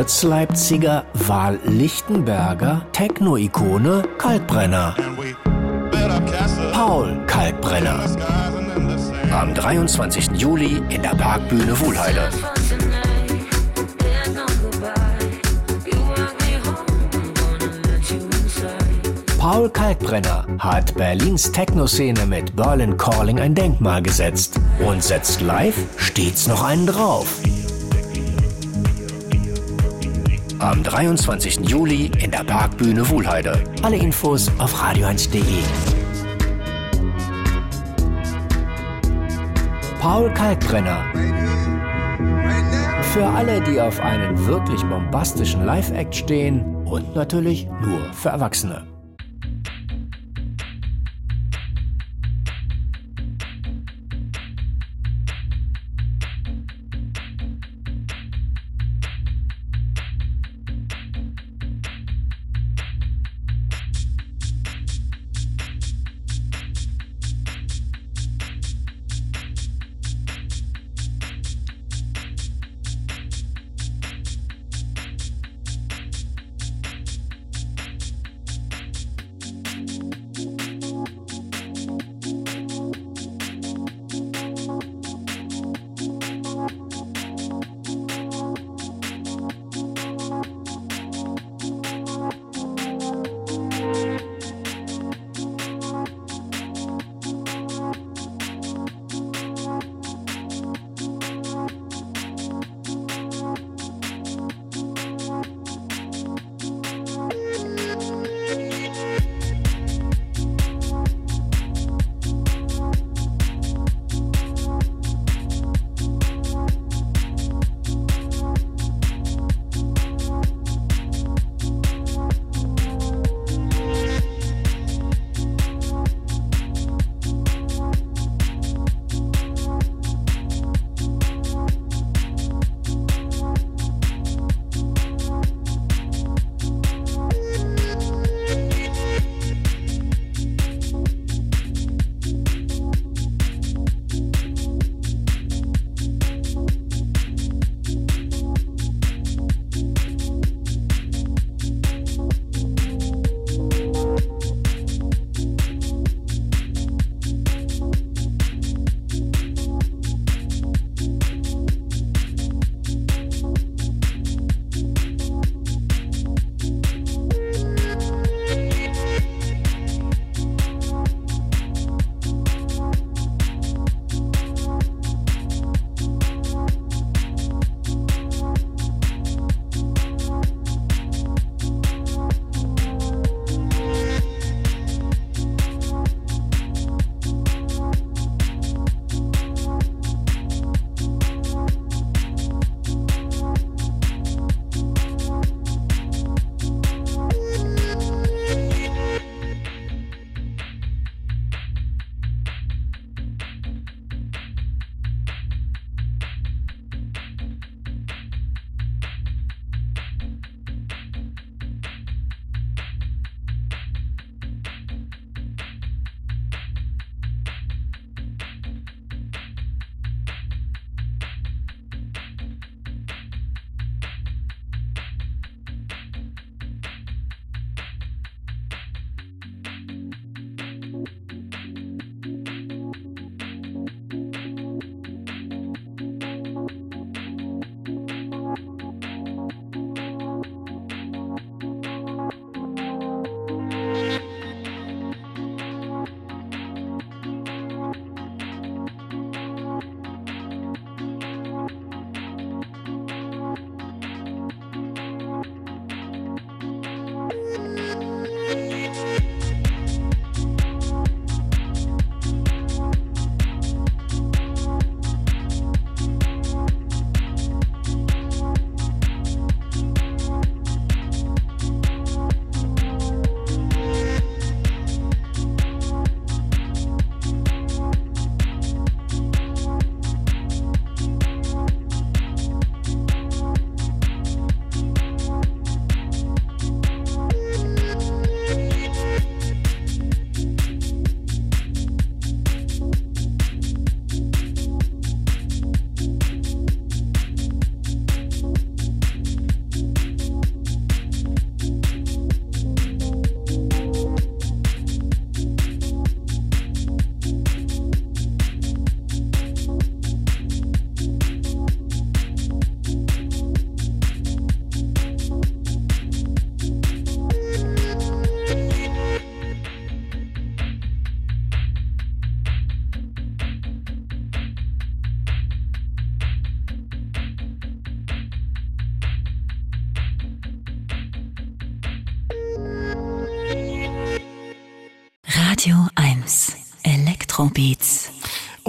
Geburtsleipziger Wahl-Lichtenberger Techno-Ikone Kalkbrenner. Paul Kalkbrenner. Am 23. Juli in der Parkbühne Wuhlheide. Paul Kalkbrenner hat Berlins Techno-Szene mit Berlin Calling ein Denkmal gesetzt und setzt live stets noch einen drauf. 23. Juli in der Parkbühne Wuhlheide. Alle Infos auf radio1.de. Paul Kalkbrenner. Für alle, die auf einen wirklich bombastischen Live-Act stehen und natürlich nur für Erwachsene.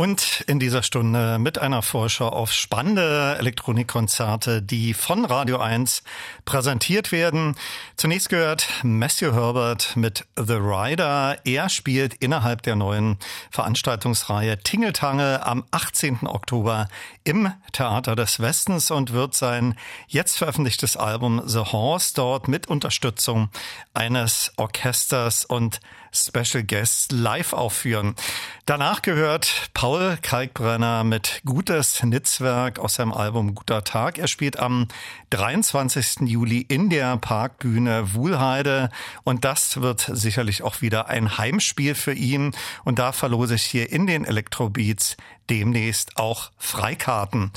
Und in dieser Stunde mit einer Vorschau auf spannende Elektronikkonzerte, die von Radio 1 präsentiert werden. Zunächst gehört Matthew Herbert mit The Rider. Er spielt innerhalb der neuen Veranstaltungsreihe Tingeltangel am 18. Oktober im Theater des Westens und wird sein jetzt veröffentlichtes Album The Horse dort mit Unterstützung eines Orchesters und Special Guests live aufführen. Danach gehört Paul Kalkbrenner mit Gutes Nitzwerk aus seinem Album Guter Tag. Er spielt am 23. Juli in der Parkbühne Wuhlheide und das wird sicherlich auch wieder ein Heimspiel für ihn und da verlose ich hier in den Electrobeats demnächst auch Freikarten.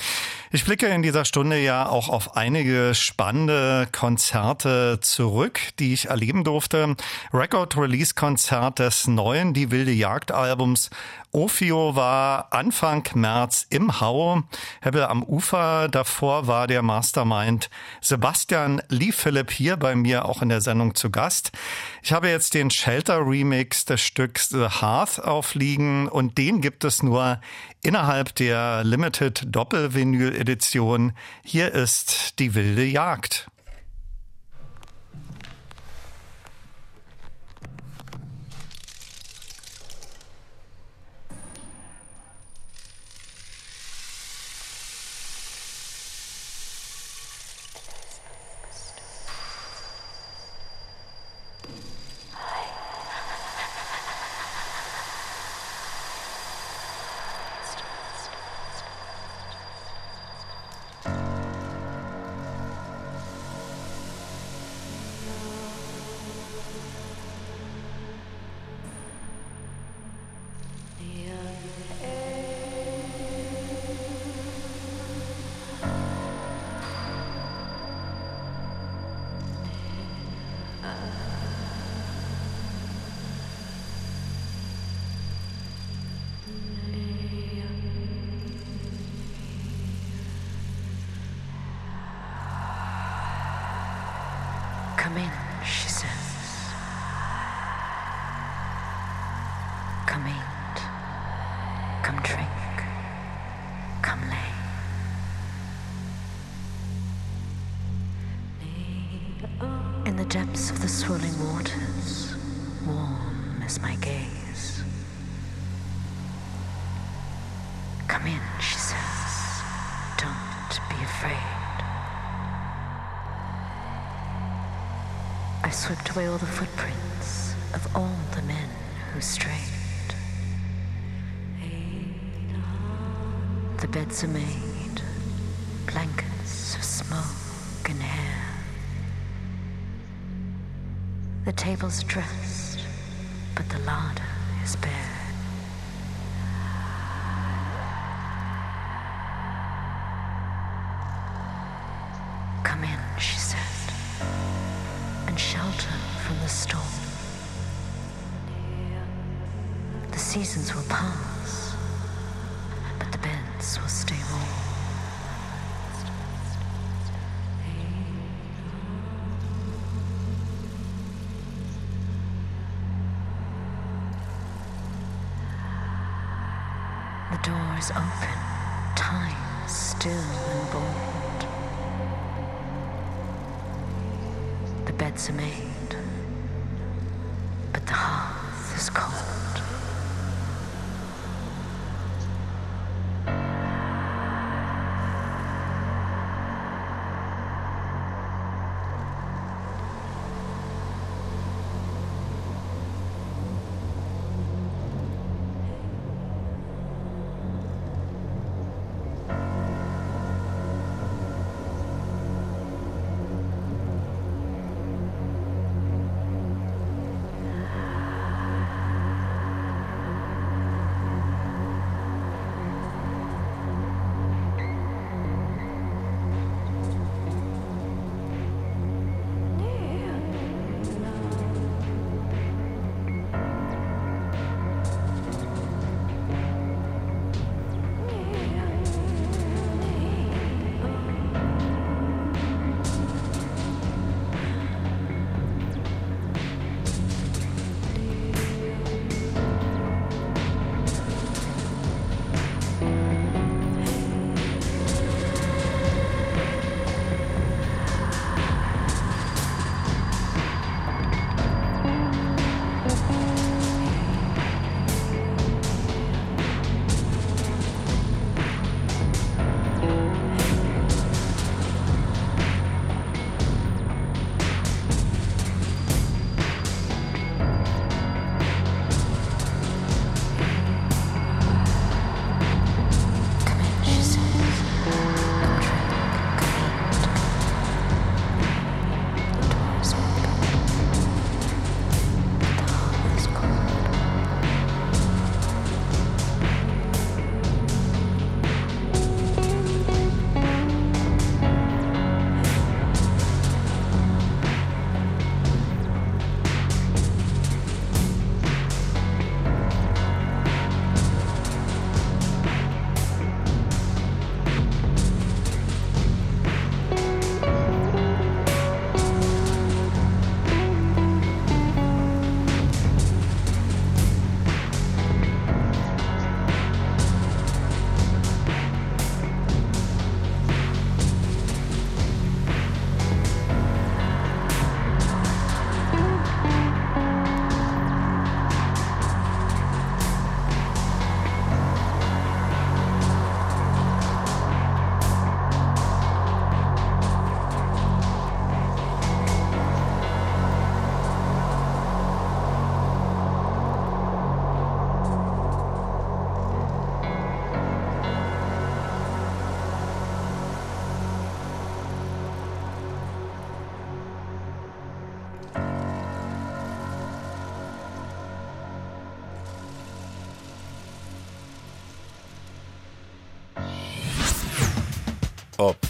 Ich blicke in dieser Stunde ja auch auf einige spannende Konzerte zurück, die ich erleben durfte. Record-Release-Konzert des neuen Die wilde Jagd Ophio war Anfang März im Hau, Hebel am Ufer. Davor war der Mastermind Sebastian Lee Philipp hier bei mir auch in der Sendung zu Gast. Ich habe jetzt den Shelter Remix des Stücks The Hearth aufliegen und den gibt es nur innerhalb der Limited Doppel-Vinyl Edition. Hier ist die wilde Jagd. Beds are made, blankets of smoke and hair. The table's dressed, but the larder is bare. Come in, she said, and shelter from the storm. The seasons will pass,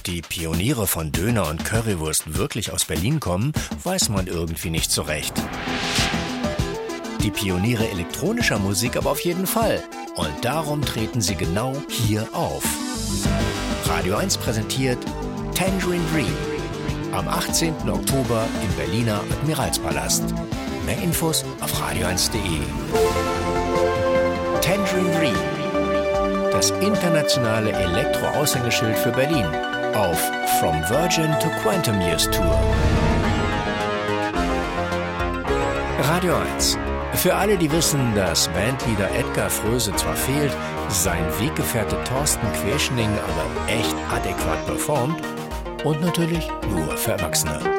Ob die Pioniere von Döner und Currywurst wirklich aus Berlin kommen, weiß man irgendwie nicht so recht. Die Pioniere elektronischer Musik aber auf jeden Fall. Und darum treten sie genau hier auf. Radio 1 präsentiert Tangerine Dream am 18. Oktober im Berliner Admiralspalast. Mehr Infos auf radio1.de. Tangerine Dream, das internationale Elektro-Aushängeschild für Berlin auf From Virgin to Quantum Years Tour. Radio 1. Für alle, die wissen, dass Bandleader Edgar Fröse zwar fehlt, sein Weggefährte Thorsten Querschning aber echt adäquat performt und natürlich nur für Erwachsene.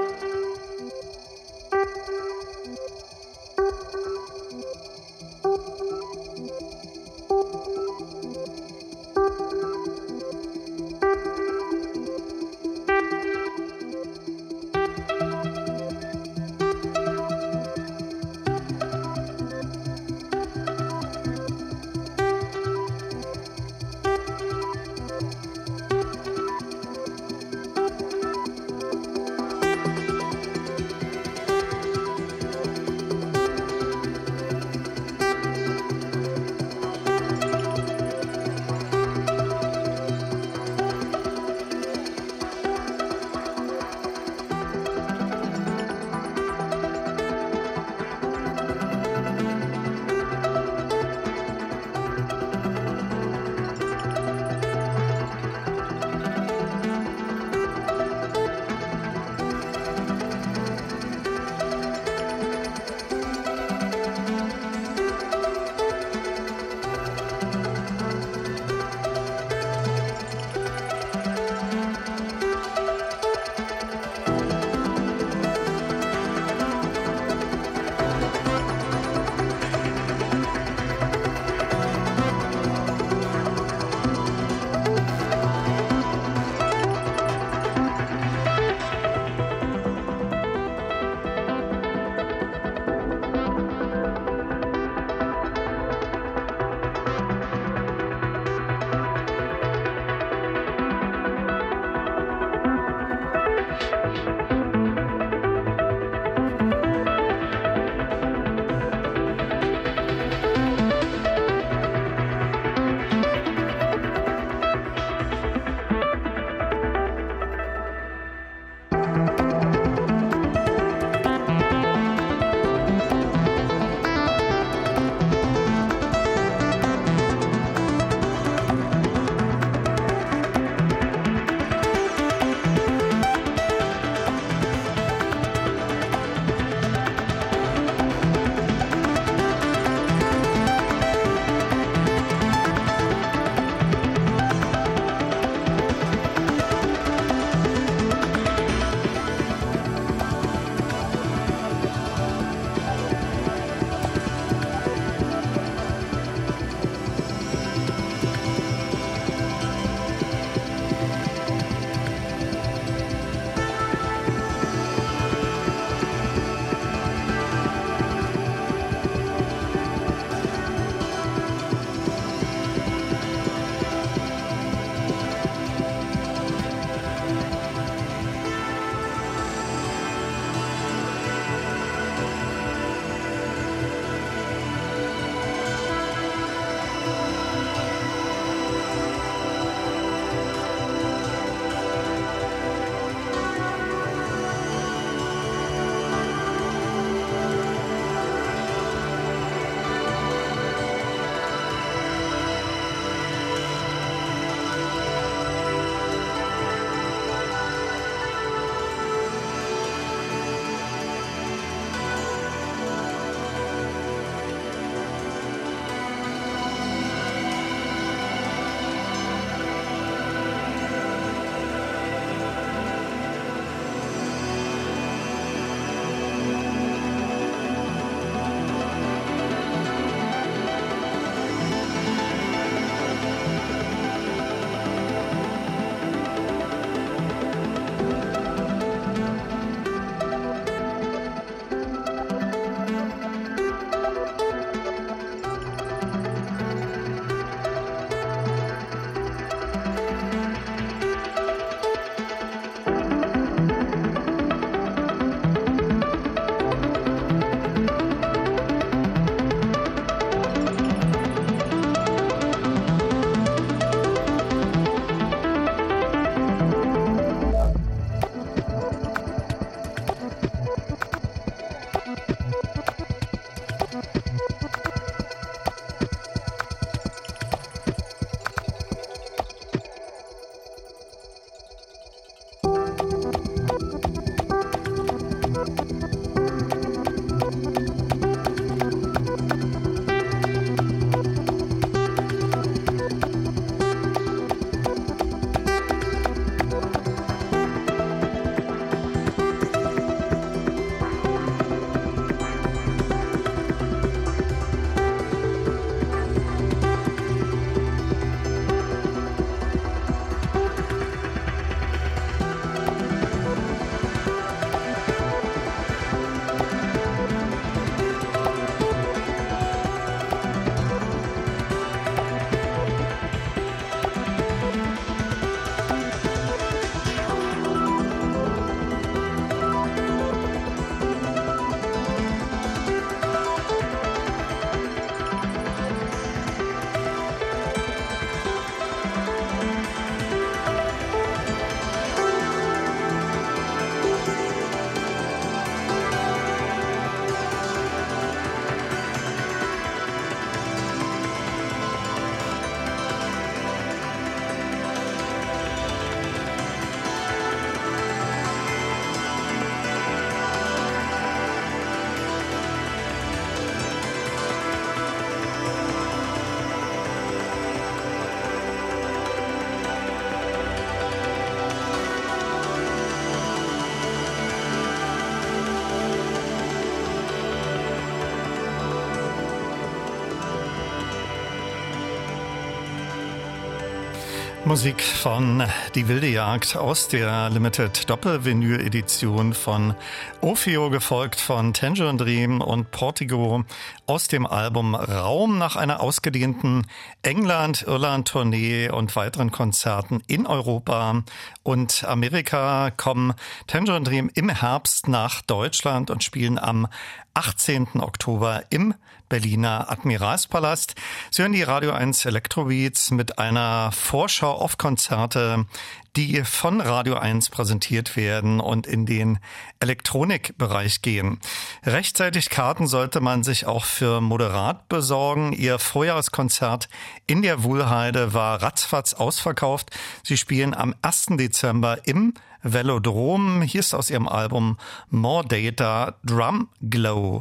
Musik von Die wilde Jagd aus der Limited Doppelvinyl Edition von Ophio, gefolgt von Tangerine Dream und Portigo aus dem Album Raum nach einer ausgedehnten England-Irland-Tournee und weiteren Konzerten in Europa und Amerika kommen Tangerine Dream im Herbst nach Deutschland und spielen am 18. Oktober im Berliner Admiralspalast. Sie hören die Radio 1 Electrobeats mit einer Vorschau auf Konzerte, die von Radio 1 präsentiert werden und in den Elektronikbereich gehen. Rechtzeitig Karten sollte man sich auch für Moderat besorgen. Ihr Vorjahreskonzert in der Wuhlheide war ratzfatz ausverkauft. Sie spielen am 1. Dezember im Velodrom. Hier ist aus ihrem Album More Data Drum Glow.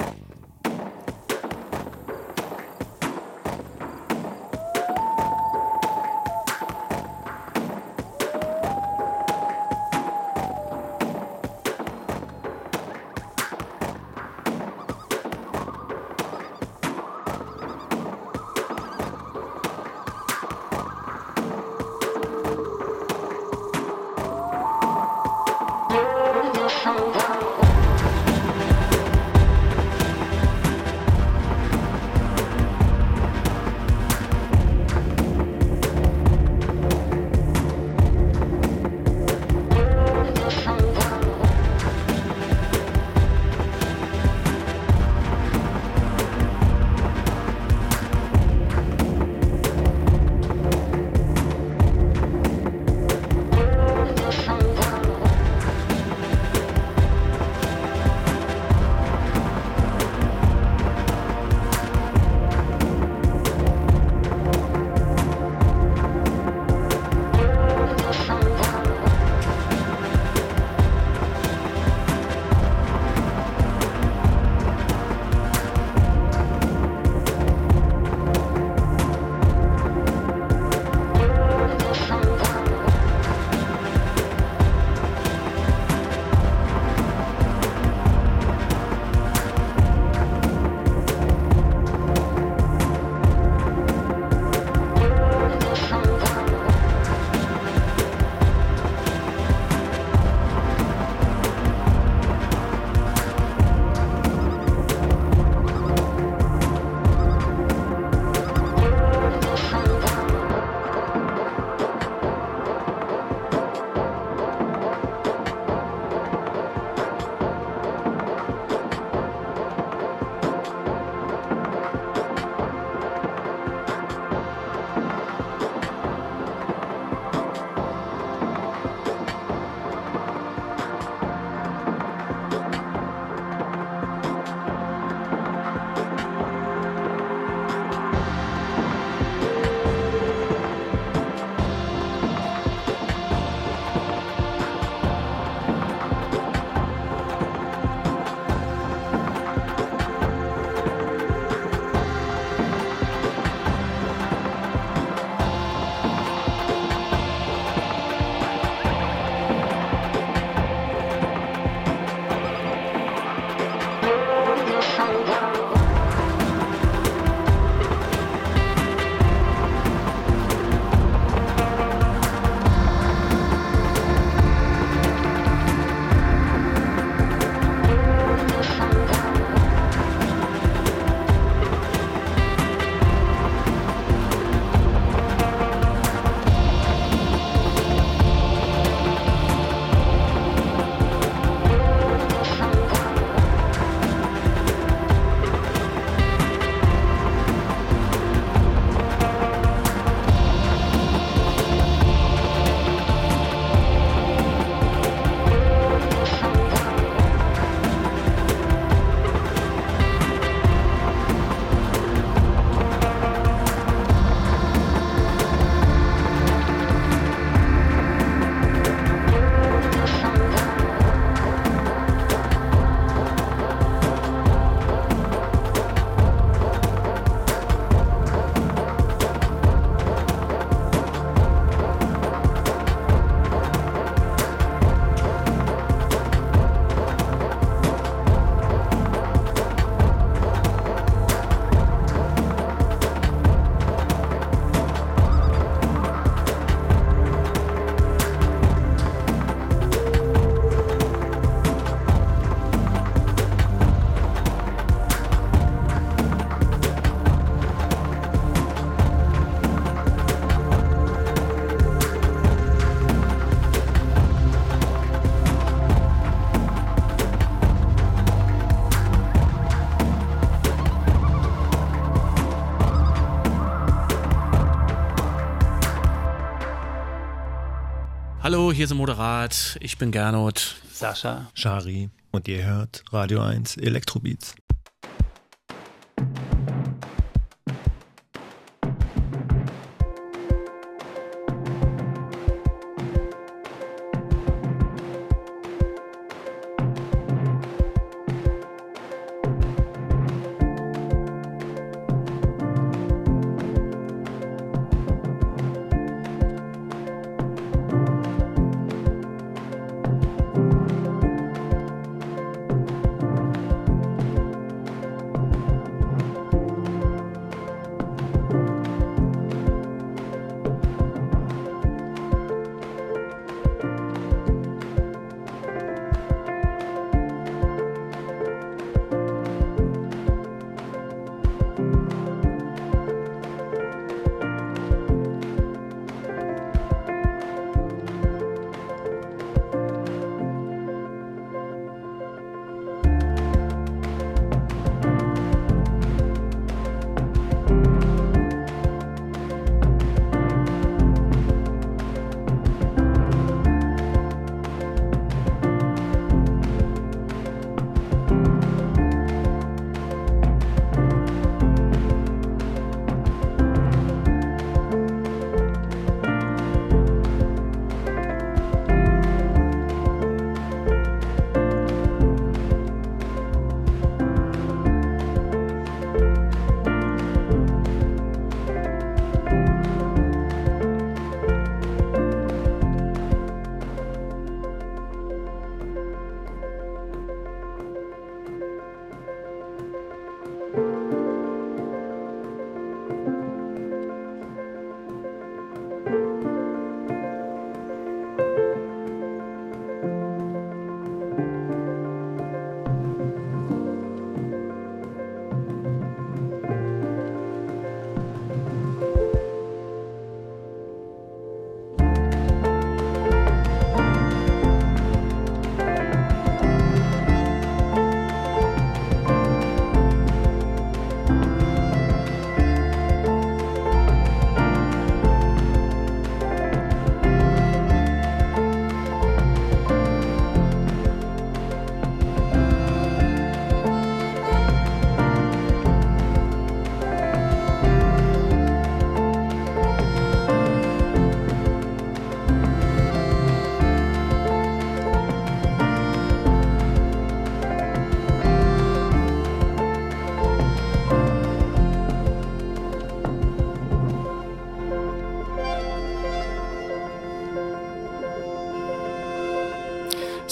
Hier ist der Moderat. Ich bin Gernot. Sascha. Shari. Und ihr hört Radio 1 Elektrobeats.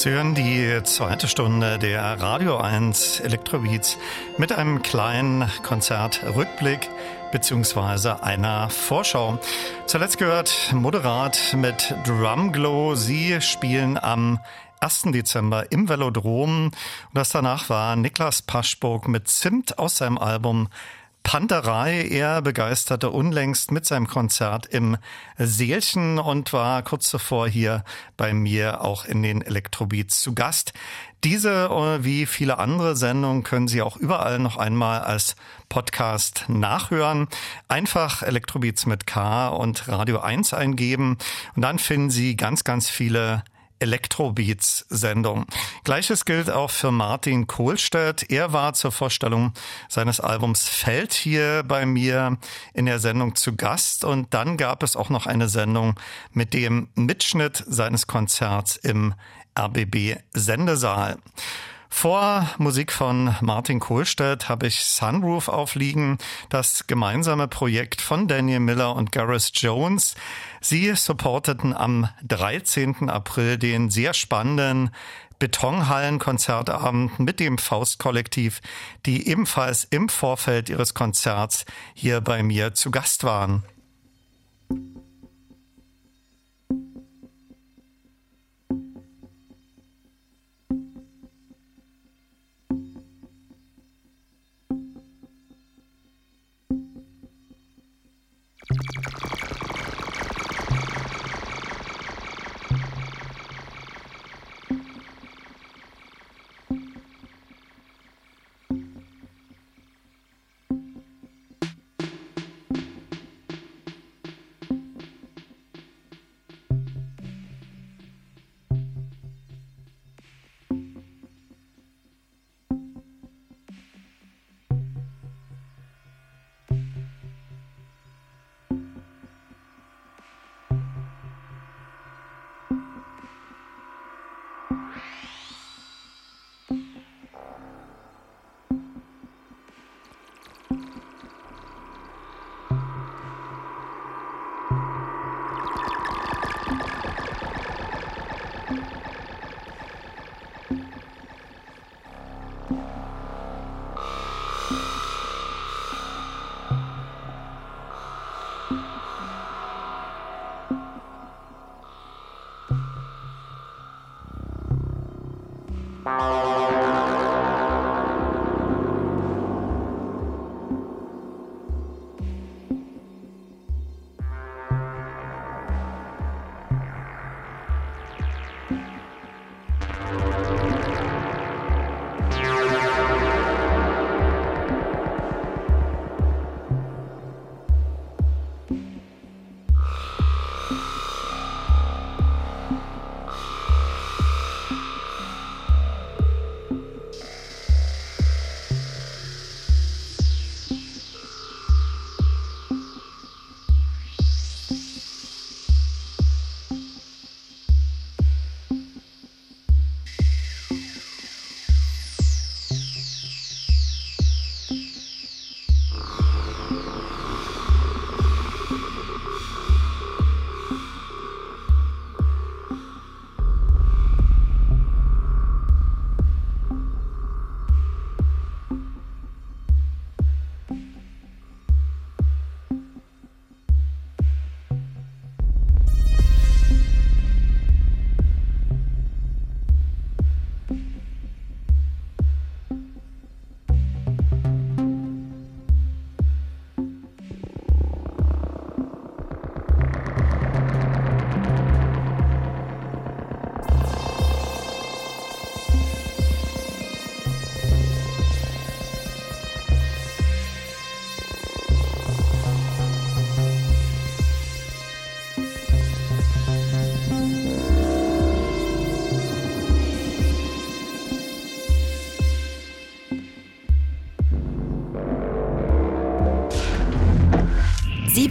Sie hören die zweite Stunde der Radio 1 Elektrobeats mit einem kleinen Konzertrückblick beziehungsweise einer Vorschau. Zuletzt gehört Moderat mit Drumglow. Sie spielen am 1. Dezember im Velodrom. Und das danach war Niklas Paschburg mit Zimt aus seinem Album Panterei. Er begeisterte unlängst mit seinem Konzert im Seelchen und war kurz zuvor hier bei mir auch in den Elektrobeats zu Gast. Diese äh, wie viele andere Sendungen können Sie auch überall noch einmal als Podcast nachhören. Einfach Elektrobeats mit K und Radio 1 eingeben und dann finden Sie ganz, ganz viele Electrobeats-Sendung. Gleiches gilt auch für Martin Kohlstedt. Er war zur Vorstellung seines Albums Feld hier bei mir in der Sendung zu Gast und dann gab es auch noch eine Sendung mit dem Mitschnitt seines Konzerts im RBB Sendesaal. Vor Musik von Martin Kohlstedt habe ich Sunroof aufliegen, das gemeinsame Projekt von Daniel Miller und Gareth Jones. Sie supporteten am 13. April den sehr spannenden Betonhallen-Konzertabend mit dem Faustkollektiv, die ebenfalls im Vorfeld ihres Konzerts hier bei mir zu Gast waren.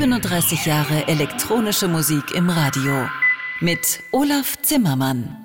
37 Jahre elektronische Musik im Radio. Mit Olaf Zimmermann.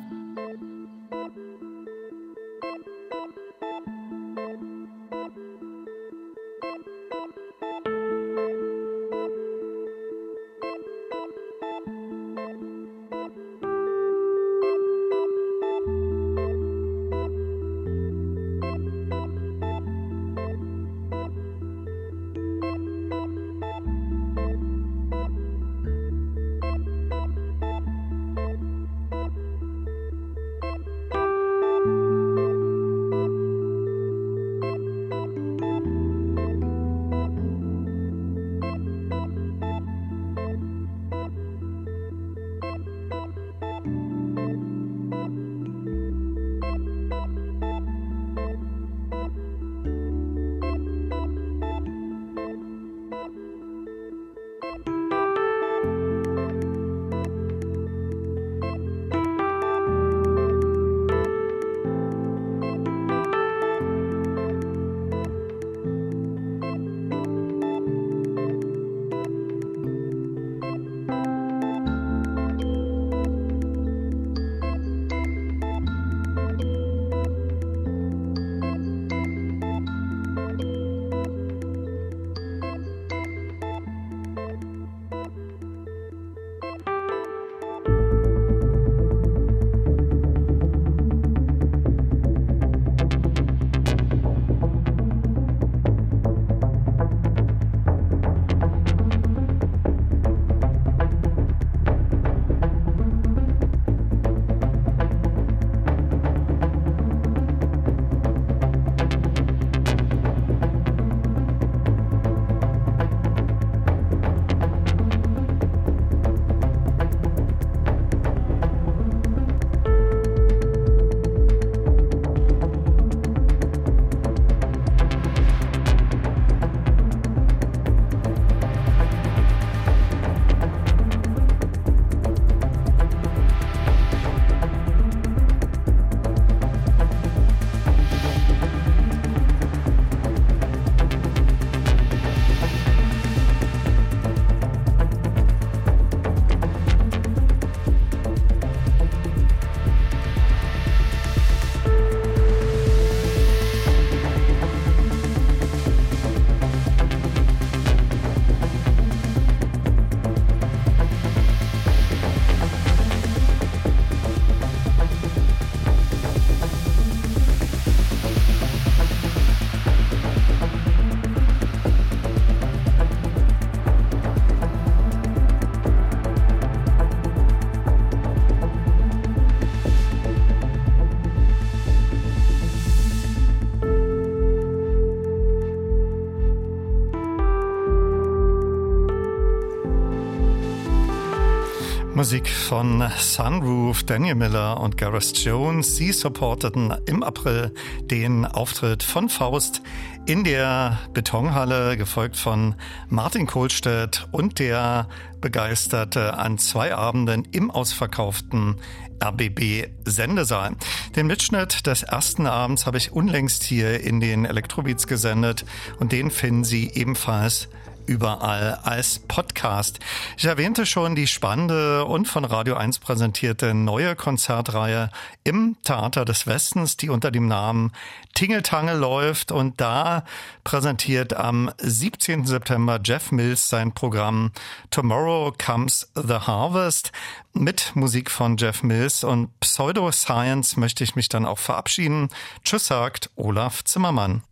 Musik von Sunroof, Daniel Miller und Gareth Jones. Sie supporteten im April den Auftritt von Faust in der Betonhalle, gefolgt von Martin Kohlstedt und der Begeisterte an zwei Abenden im ausverkauften RBB Sendesaal. Den Mitschnitt des ersten Abends habe ich unlängst hier in den Elektrobeats gesendet und den finden Sie ebenfalls überall als Podcast. Ich erwähnte schon die spannende und von Radio 1 präsentierte neue Konzertreihe im Theater des Westens, die unter dem Namen Tingeltangel läuft und da präsentiert am 17. September Jeff Mills sein Programm Tomorrow Comes the Harvest mit Musik von Jeff Mills und Pseudoscience möchte ich mich dann auch verabschieden. Tschüss sagt Olaf Zimmermann.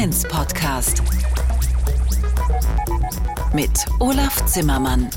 1 Podcast. Mit Olaf Zimmermann.